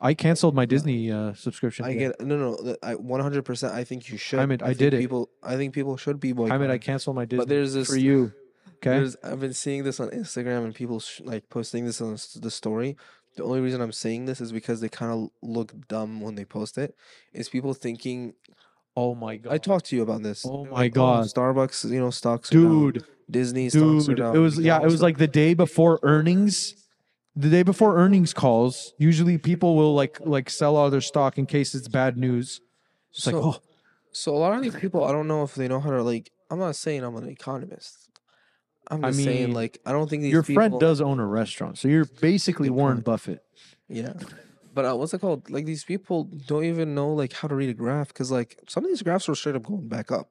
A: I canceled my Disney uh, subscription.
C: I
A: today.
C: get no, no. th- I one hundred percent. I think you should.
A: I mean, I
C: think
A: did it.
C: People, I think people should be boycotting.
A: I mean, I canceled my Disney.
C: But there's this
A: for you. Okay.
C: There's, I've been seeing this on Instagram and people sh- like posting this on s- the story. The only reason I'm saying this is because they kind of look dumb when they post it. it. Is people thinking
A: Oh my god.
C: I talked to you about this?
A: Oh my
C: like, oh,
A: God.
C: Starbucks, you know, stocks
A: dude,
C: Disney stocks
A: dude. It was yeah. It was like the day before earnings. The day before earnings calls, usually people will like like sell all their stock in case it's bad news. It's like
C: So-
A: oh
C: So a lot of these people, I don't know if they know how to like. I'm not saying I'm an economist. I'm
A: I
C: just saying like I don't think these
A: your
C: people,
A: friend does own a restaurant, so you're basically Warren. Buffett.
C: Yeah. But uh, what's it called? Like these people don't even know like how to read a graph because like some of these graphs were straight up going back up.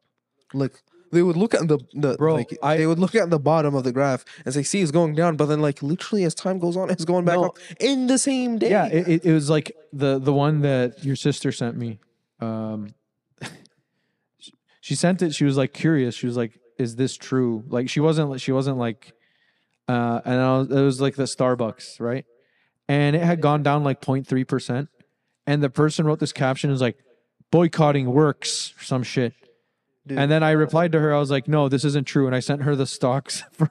C: Like they would look at the the
A: Bro,
C: like,
A: I-
C: they would look at the bottom of the graph and say, "See, it's going down," but then like literally as time goes on, it's going back
A: No.
C: up in the same day.
A: Yeah, it, it, it was like the the one that your sister sent me. Um, she sent it. She was like curious. She was like, "Is this true?" Like she wasn't. She wasn't like. Uh, and I was, it was like the Starbucks, right? And it had gone down like 0.3 percent. And the person wrote this caption is like, "Boycotting works," or some shit.
C: Dude,
A: And then I replied to her. I was like, "No, this isn't true." And I sent her the stocks [LAUGHS] for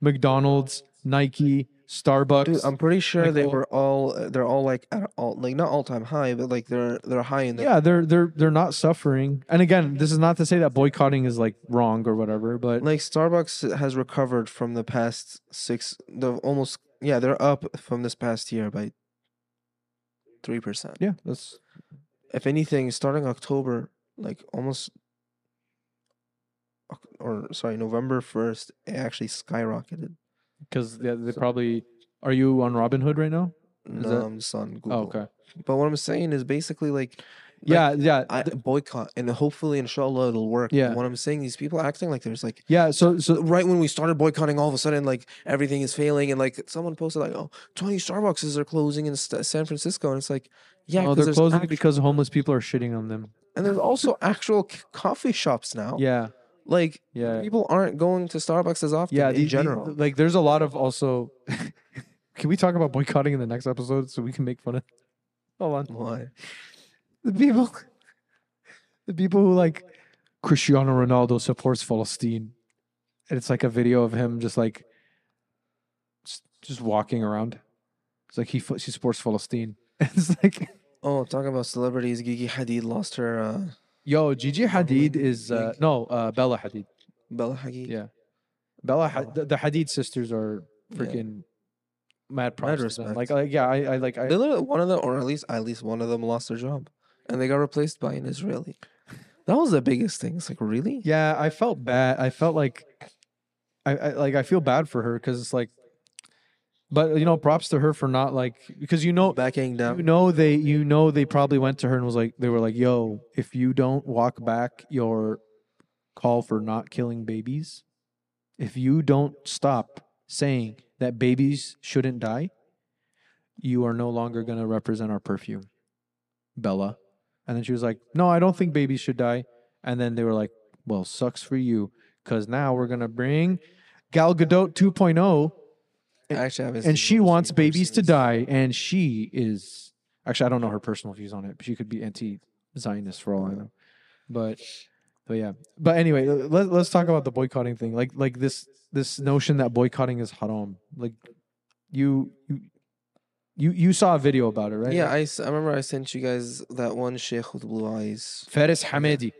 A: McDonald's, Nike, Starbucks.
C: Dude, I'm pretty sure
A: Like,
C: they were all they're all like at all like not all time high, but like they're they're high in the
A: yeah they're they're they're not suffering and again this is not to say that boycotting is like wrong or whatever but
C: like Starbucks has recovered from the past six the almost yeah they're up from this past year by three percent.
A: yeah that's
C: If anything, starting October, like almost or sorry, November first, it actually skyrocketed.
A: Because they, they probably are you on Robinhood right now? Is
C: No,
A: that-
C: I'm just on oh, Google.
A: Oh, okay.
C: But what I'm saying is basically like
A: Yeah, yeah,
C: I boycott, and hopefully, inshallah, it'll work.
A: Yeah.
C: What I'm saying, these people are acting like there's like
A: yeah. So, so
C: right when we started boycotting, all of a sudden, like everything is failing, and like someone posted like, oh, 20 Starbucks are closing in San Francisco, and it's like, yeah,
A: oh, they're closing
C: act-
A: because homeless people are shitting on them.
C: and there's also actual c- coffee shops now.
A: Yeah,
C: like
A: yeah,
C: people aren't going to Starbucks as often.
A: yeah.
C: in
A: the- the-
C: general.
A: like, there's a lot of also. [LAUGHS] can we talk about boycotting in the next episode so we can make fun of? [LAUGHS] Hold on.
C: Why?
A: The people, [LAUGHS] the people who like Cristiano Ronaldo supports Palestine, and it's like a video of him just like just, just walking around. It's like he fo- she supports Palestine. [LAUGHS] It's like, [LAUGHS]
C: Oh, talking about celebrities, Gigi Hadid lost her uh,
A: yo, Gigi Hadid is uh, no uh, Bella Hadid.
C: Bella Hadid.
A: Yeah, Bella. Ha-
C: Oh.
A: the, the Hadid sisters are
C: Yeah.
A: freaking mad props. to
C: respect.
A: Like, like, yeah, I, I like. I,
C: They literally, one of them, or at least at least one of them, lost their job, and they got replaced by an Israeli. That was the biggest thing. It's like really.
A: Yeah, I felt bad. I felt like I, I like I feel bad for her because it's like, but you know, props to her for not like because you know
C: Backing down.
A: you know they you know they probably went to her and was like they were like, "Yo, if you don't walk back your call for not killing babies, if you don't stop saying that babies shouldn't die, you are no longer going to represent our perfume." Bella. And then she was like, "No, I don't think babies should die." And then they were like, "Well, sucks for you cuz now we're going to bring Gal Gadot 2.0
C: Actually, I haven't seen
A: and she wants babies to die and she is actually i don't know her personal views on it she could be anti-zionist for all i know. But but yeah. But anyway let, let's talk about the boycotting thing. Like like this this notion that boycotting is haram. Like you you you, you saw a video about it right?
C: Yeah, I, I remember I sent you guys that one sheikh with blue eyes.
A: faris hamedi.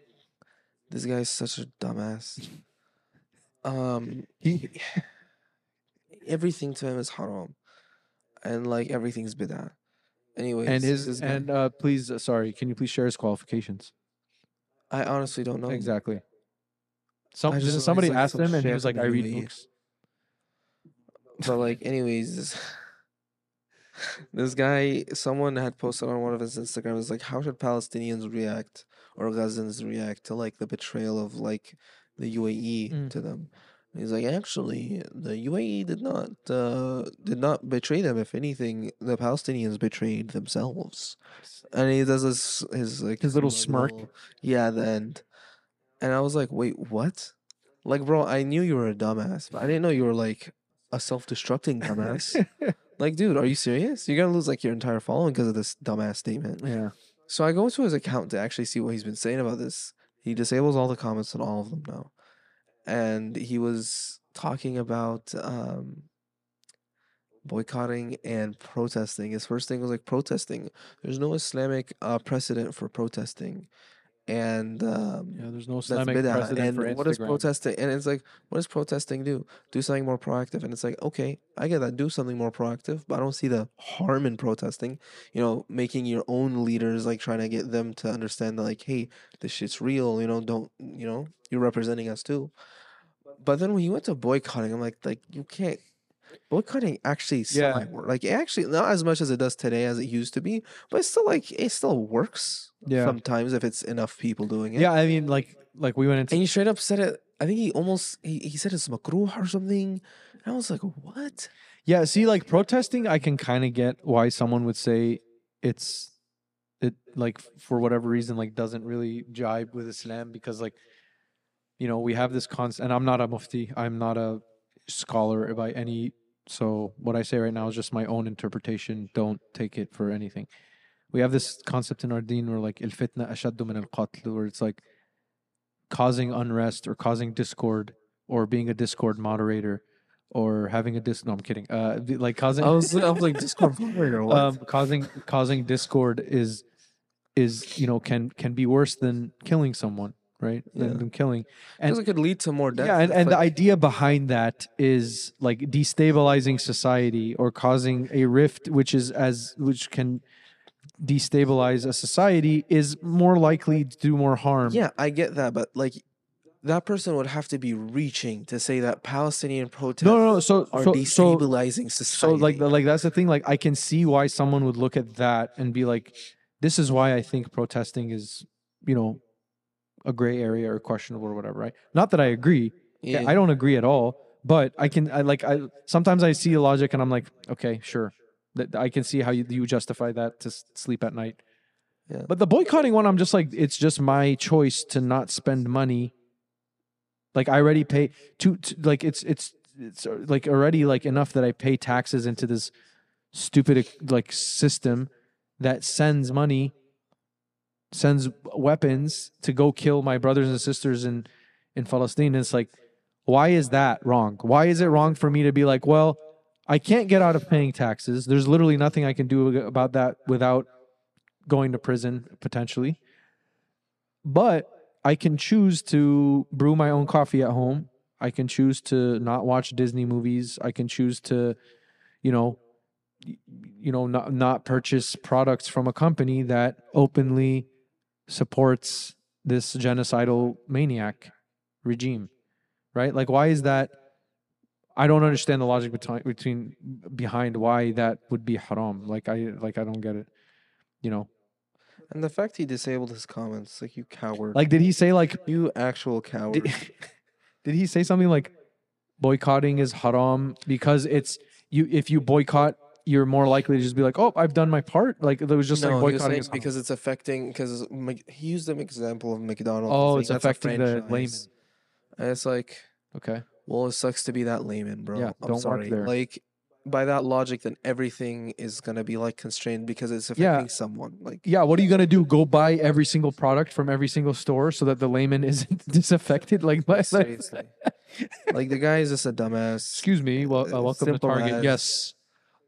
C: This guy's such a dumbass. [LAUGHS] Um,
A: he [LAUGHS]
C: everything to him is haram, and like everything's bidah. Anyways,
A: and his
C: guy-
A: and uh please uh, sorry can you please share his qualifications?
C: I honestly don't know.
A: Exactly. Some somebody asked him and he was like i read books.
C: But like, anyways, [LAUGHS] this, guy, someone had posted on one of his Instagrams, like, how should Palestinians react or Gazans react to like the betrayal of like the UAE
A: Mm.
C: to them? And he's like, actually, the UAE did not uh, did not betray them. If anything, the Palestinians betrayed themselves. And he does this his like
A: His little smirk.
C: little- yeah, the end. And I was like, wait, what? Like, bro, I knew you were a dumbass, but I didn't know you were like a self-destructing dumbass. [LAUGHS] like, dude, are you serious? You're gonna lose like your entire following because of this dumbass statement.
A: yeah
C: So I go to his account to actually see what he's been saying about this. He disables all the comments on all of them now. And he was talking about um boycotting and protesting. His first thing was like protesting. There's no Islamic uh, precedent for protesting. And um
A: Yeah, there's no
C: that's
A: Islamic
C: bid'ah.
A: precedent
C: And
A: for
C: what
A: Instagram.
C: protesting? And it's like, what does protesting do? Do something more proactive. And it's like, okay, I get that. Do something more proactive, but I don't see the harm in protesting. You know, making your own leaders like trying to get them to understand that like, hey, this shit's real. You know, don't you know you're representing us too. But then when you went to boycotting, I'm like, like you can't. Boycotting actually
A: Yeah.
C: Like it actually not as much as it does today as it used to be, but it's still like it still works.
A: Yeah.
C: Sometimes if it's enough people doing it.
A: Yeah, I mean, like, like we went into
C: And he straight up said it. I think he almost he, he said it's makruh or something. And I was like, what?
A: yeah. See, like protesting, I can kind of get why someone would say it's it like for whatever reason like doesn't really jibe with Islam because like you know we have this concept, and I'm not a mufti, I'm not a scholar by any. So what I say right now is just my own interpretation. Don't take it for anything. We have this concept in our deen where like el fitna ashaddu min al qatl, where it's like causing unrest or causing discord or being a discord moderator or having a dis no I'm kidding uh like causing
C: I was I was like Discord moderator [LAUGHS] what?
A: um causing causing discord is is you know can can be worse than killing someone right
C: Yeah.
A: than killing and
C: it could lead to more death.
A: yeah and, and the idea behind that is like destabilizing society or causing a rift which is as which can destabilize a society is more likely to do more harm
C: yeah, I get that, but like that person would have to be reaching to say that Palestinian protests
A: No, no, no. So,
C: are
A: so, so,
C: destabilizing
A: so
C: society.
A: like, like that's the thing. Like, I can see why someone would look at that and be like, "This is why I think protesting is, you know, a gray area or questionable or whatever." Right? Not that I agree. Yeah, I don't agree at all. But I can, I like, I sometimes I see logic and I'm like, okay, sure, that I can see how you, you justify that to sleep at night.
C: Yeah.
A: But the boycotting one, I'm just like, it's just my choice to not spend money. Like I already pay to, to like it's it's it's uh, like already like enough that I pay taxes into this stupid like system that sends money, sends weapons to go kill my brothers and sisters in in Palestine. And it's like, why is that wrong? Why is it wrong for me to be like, well, I can't get out of paying taxes. There's literally nothing I can do about that without going to prison potentially. But I can choose to brew my own coffee at home. I can choose to not watch Disney movies. I can choose to, you know, you know, not not purchase products from a company that openly supports this genocidal maniac regime. Right? Like why is that I don't understand the logic between between behind why that would be haram. Like I like I don't get it. You know.
C: and the fact he disabled his comments, like you coward,
A: Like did he say like
C: you actual coward.
A: did, [LAUGHS] did he say something like boycotting is haram because it's you if you boycott you're more likely to just be like oh i've done my part like it was just
C: no,
A: like
C: was
A: boycotting
C: because it's affecting because he used an example of McDonald's.
A: oh it's affecting the layman.
C: And it's like,
A: okay
C: well, it sucks to be that layman, bro.
A: Yeah,
C: I'm
A: don't work there.
C: Like by that logic, then everything is gonna be like constrained because it's
A: Yeah.
C: affecting someone. Like
A: yeah what are you gonna do go buy every single product from every single store so that the layman [LAUGHS] isn't disaffected like, [LAUGHS] like
C: seriously, like the guy is just a dumbass.
A: excuse me well uh, welcome to
C: simple
A: target
C: as-
A: yes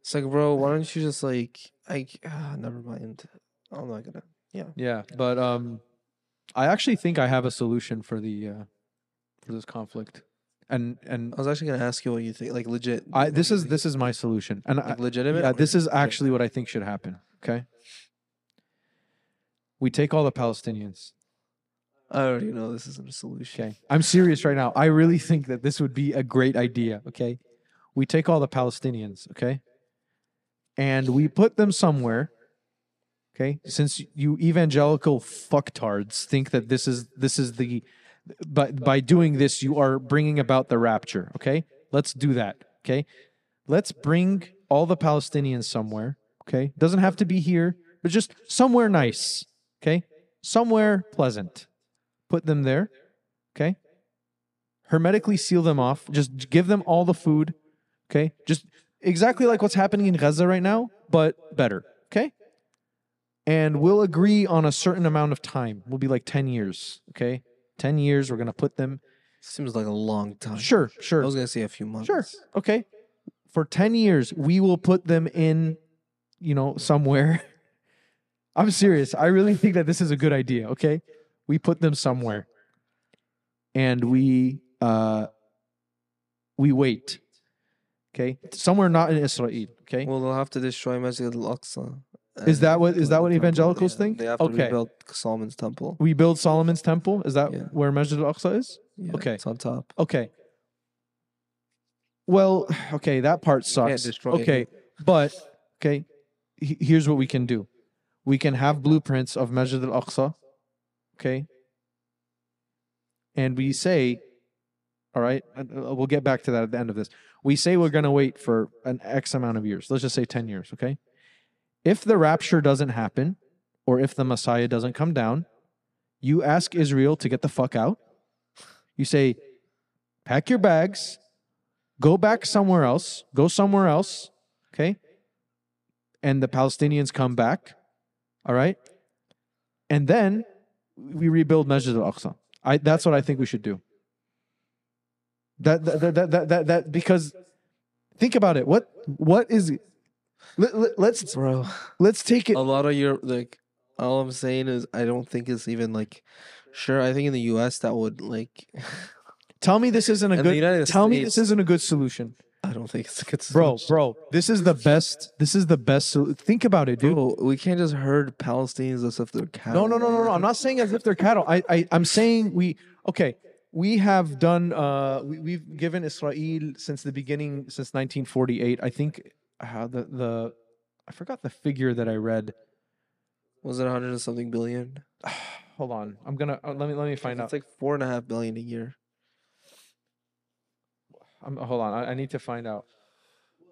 C: It's like, bro, why don't you just like, I ah, never mind. I'm not gonna.
A: yeah Yeah, but um i actually think i have a solution for the uh for this conflict and and
C: I was actually gonna ask you what you think, like legit.
A: i this is this is my solution and I,
C: legitimate.
A: Yeah, this is actually what I think should happen. Okay. We take all the Palestinians.
C: I already know this isn't a solution.
A: Okay. I'm serious right now. I really think that this would be a great idea. Okay. We take all the Palestinians. Okay. And we put them somewhere. Okay. Since you evangelical fucktards think that this is this is the but by doing this you are bringing about the rapture. Okay. Let's do that. Okay. Let's bring all the Palestinians somewhere. Okay. Doesn't have to be here, but just somewhere nice. Okay. Somewhere pleasant put them there. Okay. Hermetically seal them off. Just give them all the food. Okay. Just exactly like what's happening in Gaza right now, but better. Okay. And we'll agree on a certain amount of time. We'll be like 10 years. Okay. 10 years. We're going to put them.
C: Seems like a long time.
A: Sure. Sure.
C: I was gonna say a few months.
A: Sure. Okay. For 10 years, we will put them in, you know, somewhere. [LAUGHS] I'm serious. I really think that this is a good idea. Okay. We put them somewhere and we, uh, we wait. Okay. Somewhere not in Israel. Okay.
C: Well, they'll have to destroy Masjid al-Aqsa.
A: Is that what- is that what evangelicals
C: yeah.
A: think?
C: They have to
A: Okay.
C: rebuild Solomon's temple.
A: we build Solomon's temple. Is that
C: Yeah.
A: where Masjid al-Aqsa is?
C: Yeah,
A: Okay.
C: it's on top.
A: Okay. Well, okay, that part sucks.
C: destroy it.
A: Okay, but okay, here's what we can do. We can have blueprints of Masjid al-Aqsa. Okay. And we say, all right, uh, we'll get back to that at the end of this. We say we're going to wait for an X amount of years. Let's just say 10 years, okay? If the rapture doesn't happen or if the Messiah doesn't come down, you ask Israel to get the fuck out. You say, pack your bags, go back somewhere else, go somewhere else, okay? And the Palestinians come back, all right? And then we rebuild Masjid al-Aqsa. I that's what I think we should do. That that that that that, that because think about it. What what is let, let, let's
C: Bro,
A: let's take it
C: a lot of your like all I'm saying is I don't think it's even like sure, I think in the US that would like [LAUGHS]
A: Tell me this isn't a good tell me this isn't a good solution.
C: I don't think it's a good solution.
A: bro, bro, this is the best this is the best sol- think about it, dude.
C: Bro, we can't just herd Palestinians as if they're cattle.
A: No, no, no, no, no. I'm not saying as if they're cattle. I, I I'm saying we okay. We have done uh we, we've given Israel since the beginning since 1948. I think uh, the the I forgot the figure that I read.
C: Was it 100 and something billion? [SIGHS]
A: Hold on. I'm going to uh, let me let me find out.
C: It's like four and a half billion a year.
A: I'm, hold on. I, I need to find out.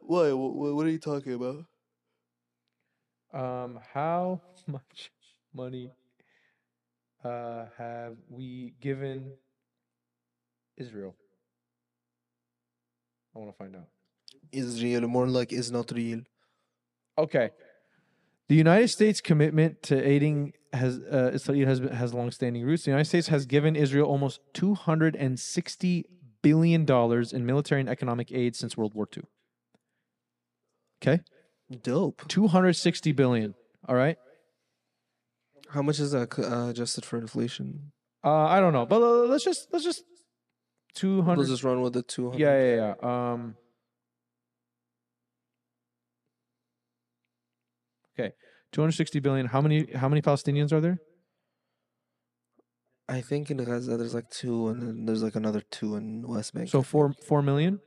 C: What? What are you talking about?
A: Um how [LAUGHS] much money uh have we given Israel? I want to find out.
C: Israel, more like is not real.
A: Okay. The United States commitment to aiding has uh, Israel has has longstanding roots. The United States has given Israel almost 260 billion dollars in military and economic aid since World War II. Okay?
C: Dope.
A: 260 billion, all right?
C: How much is that uh, adjusted for inflation?
A: Uh I don't know, but uh, let's just let's just 200
C: Let's just run with the 200.
A: Yeah, yeah, yeah. Um Okay. 260 billion. How many how many Palestinians are there?
C: I think in Gaza there's like two, and then there's like another two in West Bank.
A: So
C: I
A: 4
C: think.
A: 4 million?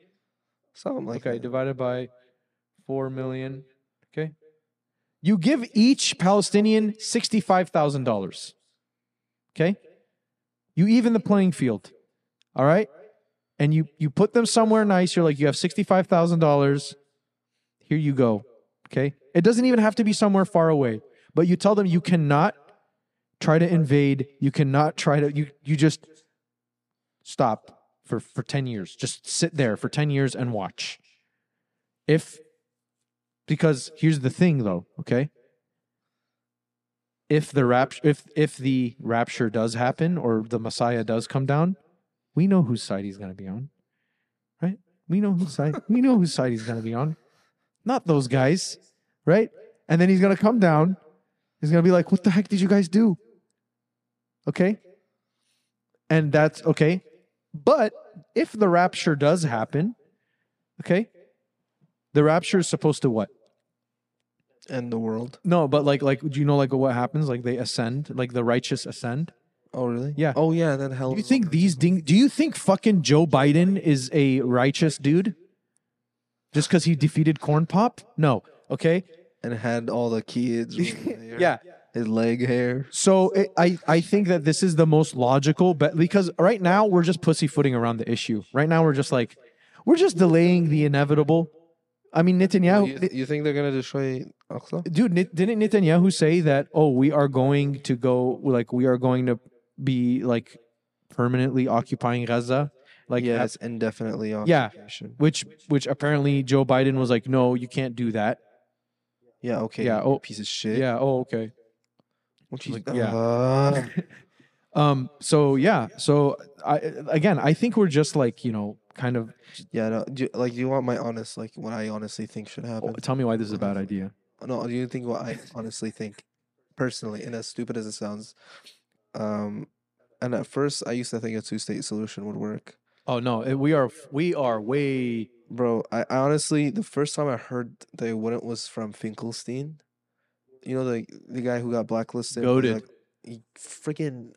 C: something like
A: okay,
C: that.
A: divided by 4 million. Okay. You give each Palestinian $65,000. Okay? You even the playing field. All right? And you you put them somewhere nice. You're like you have $65,000. Here you go. Okay? It doesn't even have to be somewhere far away. But you tell them you cannot try to invade. You cannot try to you you just stop for for 10 years. Just sit there for 10 years and watch. If because here's the thing though, okay? If the rapture if if the rapture does happen or the Messiah does come down, we know whose side he's going to be on. Right? We know whose side we know whose side he's going to be on. Not those guys, right? And then he's going to come down. He's going to be like, "What the heck did you guys do?" Okay? And that's okay. But if the rapture does happen, okay, the rapture is supposed to what?
C: End the world.
A: No, but like, like, do you know like what happens? Like they ascend, like the righteous ascend.
C: Oh really?
A: Yeah.
C: Oh yeah. that hell.
A: Do you think these ding? Do you think fucking Joe Biden is a righteous dude? Just because he defeated Corn Pop? No. Okay.
C: and had all the kids. with [LAUGHS] his hair,
A: Yeah.
C: His leg hair.
A: So it, I I think that this is the most logical, but because right now we're just pussyfooting around the issue. Right now we're just like we're just delaying the inevitable. I mean Netanyahu.
C: you, you think they're gonna destroy Aqsa?
A: dude didn't netanyahu say that oh we are going to go like we are going to be like permanently occupying gaza like at-
C: it's indefinitely
A: Yeah. which which apparently joe biden was like no you can't do that
C: Yeah. Okay.
A: Yeah, oh,
C: piece of shit.
A: yeah oh okay
C: Which is
A: like,
C: like,
A: yeah.
C: uh, [LAUGHS]
A: um so yeah so i again i think we're just like you know kind of
C: yeah. No, do, like, do you want my honest, like, what I honestly think should happen?
A: oh, tell me why this is a bad idea
C: No, do you think what I honestly think, personally, and as stupid as it sounds, um, and at first I used to think a two-state solution would work,
A: oh no it- we are we are way
C: bro. I, I honestly, the first time I heard it wouldn't was from Finkelstein. You know the the guy who got blacklisted.
A: Goated.
C: Like, he freaking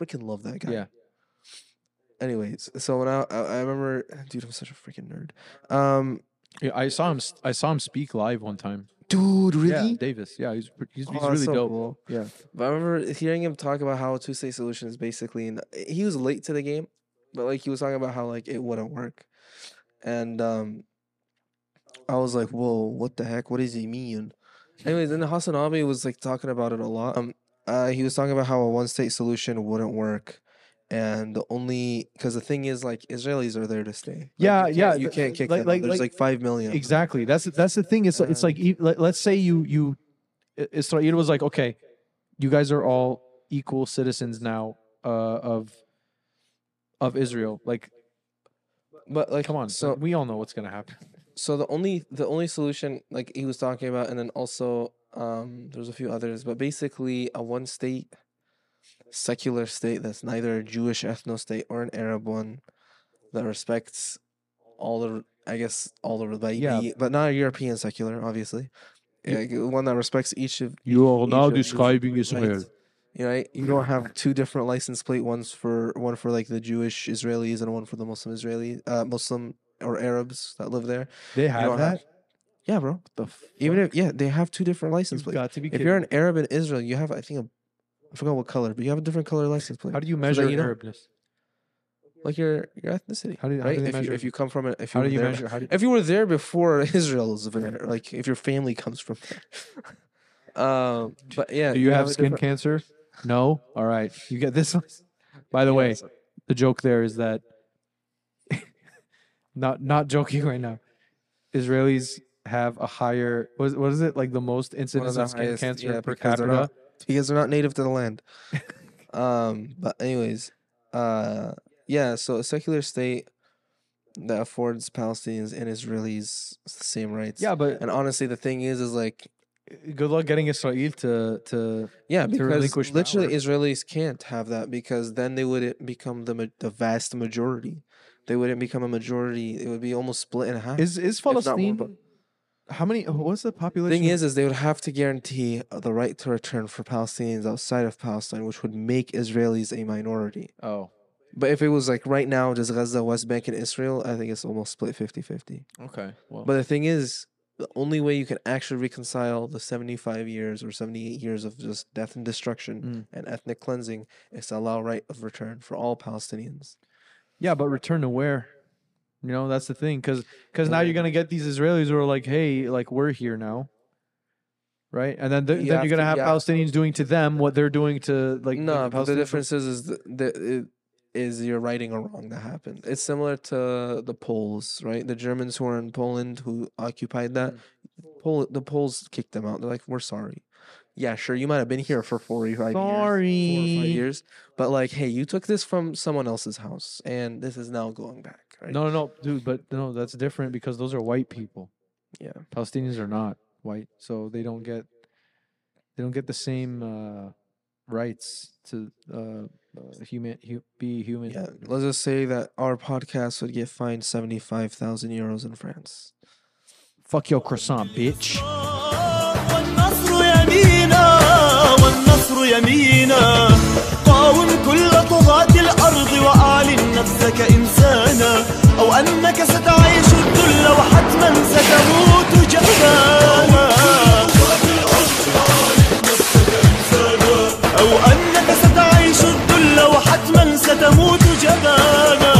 C: freaking love that guy.
A: Yeah.
C: Anyways, so when I I, I remember, dude, I'm such a freaking nerd. Um,
A: yeah, i saw him I saw him speak live one time
C: dude, really?
A: yeah davis yeah he's pre- he's, he's
C: Oh, that's
A: really
C: so
A: dope
C: cool.
A: yeah
C: But I remember hearing him talk about how a two state solution is basically, and he was late to the game, but like he was talking about how like it wouldn't work, and um, I was like, whoa, what the heck? What does he mean? Anyways, then Hasan Abi was like talking about it a lot. Um, uh, he was talking about how a one state solution wouldn't work. And the only because the thing is like Israelis are there to stay. Like,
A: Yeah,
C: you
A: yeah,
C: You can't kick
A: like-
C: them.
A: like-
C: There's
A: like-
C: five million.
A: Exactly. That's that's the thing. It's it's like let, let's say you you Israel was like, okay, you guys are all equal citizens now uh, of of Israel. Like,
C: But like,
A: come on.
C: So
A: we all know what's gonna happen.
C: so the only the only solution like he was talking about and then also um there's a few others but basically a one state secular state that's neither a jewish ethno state or an arab one that respects all the i guess all the
A: Yeah.
C: the- but not a european secular obviously like, one that respects each of
A: You are
C: now describing Israel. rights. You right? You don't have two different license plate. One's for one for like the Jewish Israelis and one for the Muslim Israeli, uh, Muslim or Arabs that live there.
A: They have that.
C: Yeah, bro.
A: the
C: Even if yeah, they have two different license
A: You've
C: plates.
A: got to be
C: If you're an Arab in Israel, you have I think a I forgot what color, but you have a different color license plate.
A: how do you measure
C: you
A: Arabness?
C: like your your ethnicity?
A: How do, how
C: right?
A: do they
C: if
A: measure?
C: you if you come from a if you
A: how do you
C: there,
A: measure? How do you,
C: if you were there before [LAUGHS] Israel was there, like if your family comes from there. [LAUGHS] um, but yeah,
A: do you have
C: a
A: skin
C: different-
A: cancer? No. All right. You get this one. By the way,
C: Yes.
A: the joke there is that [LAUGHS] not not joking right now. Israelis have a higher what is, what is it like the most
C: One of
A: incidence of skin
C: highest-
A: cancer
C: yeah,
A: per capita?
C: Because they're not native to the land. um, [LAUGHS] but anyways, uh, yeah. So a secular state that affords Palestinians and Israelis the same rights.
A: Yeah, but
C: And honestly, the thing is, is like,
A: good luck getting Israel to to
C: yeah,
A: to
C: because
A: relinquish
C: literally
A: power.
C: Israelis can't have that because then they wouldn't become the the vast majority. They wouldn't become a majority. It would be almost split in half.
A: is is Palestine. How many? What's the population?
C: thing is, is they would have to guarantee uh, the right to return for Palestinians outside of Palestine, which would make Israelis a minority.
A: oh,
C: But if it was like right now, just Gaza, West Bank, and Israel, I think it's almost split 50 50.
A: okay. Well,
C: But the thing is, the only way you can actually reconcile the 75 years or 78 years of just death and destruction
A: Mm.
C: and ethnic cleansing is to allow right of return for all Palestinians.
A: Yeah, but return to where? You know, that's the thing, because because now you're gonna get these Israelis who are like, "Hey, like we're here now," right? And then th-
C: You
A: then
C: have
A: you're gonna
C: to-
A: have
C: yeah.
A: Palestinians doing to them what they're doing to like.
C: no, but the
A: Palestinians.
C: difference is, is the, the, it, is you're righting a wrong that happened. It's similar to the Poles, right? The Germans who are in Poland who occupied that,
A: Mm.
C: Pol- the Poles kicked them out. They're like, we're sorry. Yeah, sure, you might have been here for 45 years. four or
A: Sorry.
C: five years. But like, hey, you took this from someone else's house, and this is now going back.
A: No, no, no, dude. But no, that's different because those are white people.
C: Yeah.
A: Palestinians are not white, so they don't get they don't get the same uh, rights to uh, uh human hu- be human.
C: Yeah. Let's just say that our podcast would get fined seventy five thousand euros in France.
A: Fuck your croissant, bitch.
G: قاوم كل طغاة الأرض وأعلن نفسك إنسان سنا أو أنك ستعيش الذل وحتما ستموت جبا أو أنك ستعيش الذل وحتما ستموت جبانا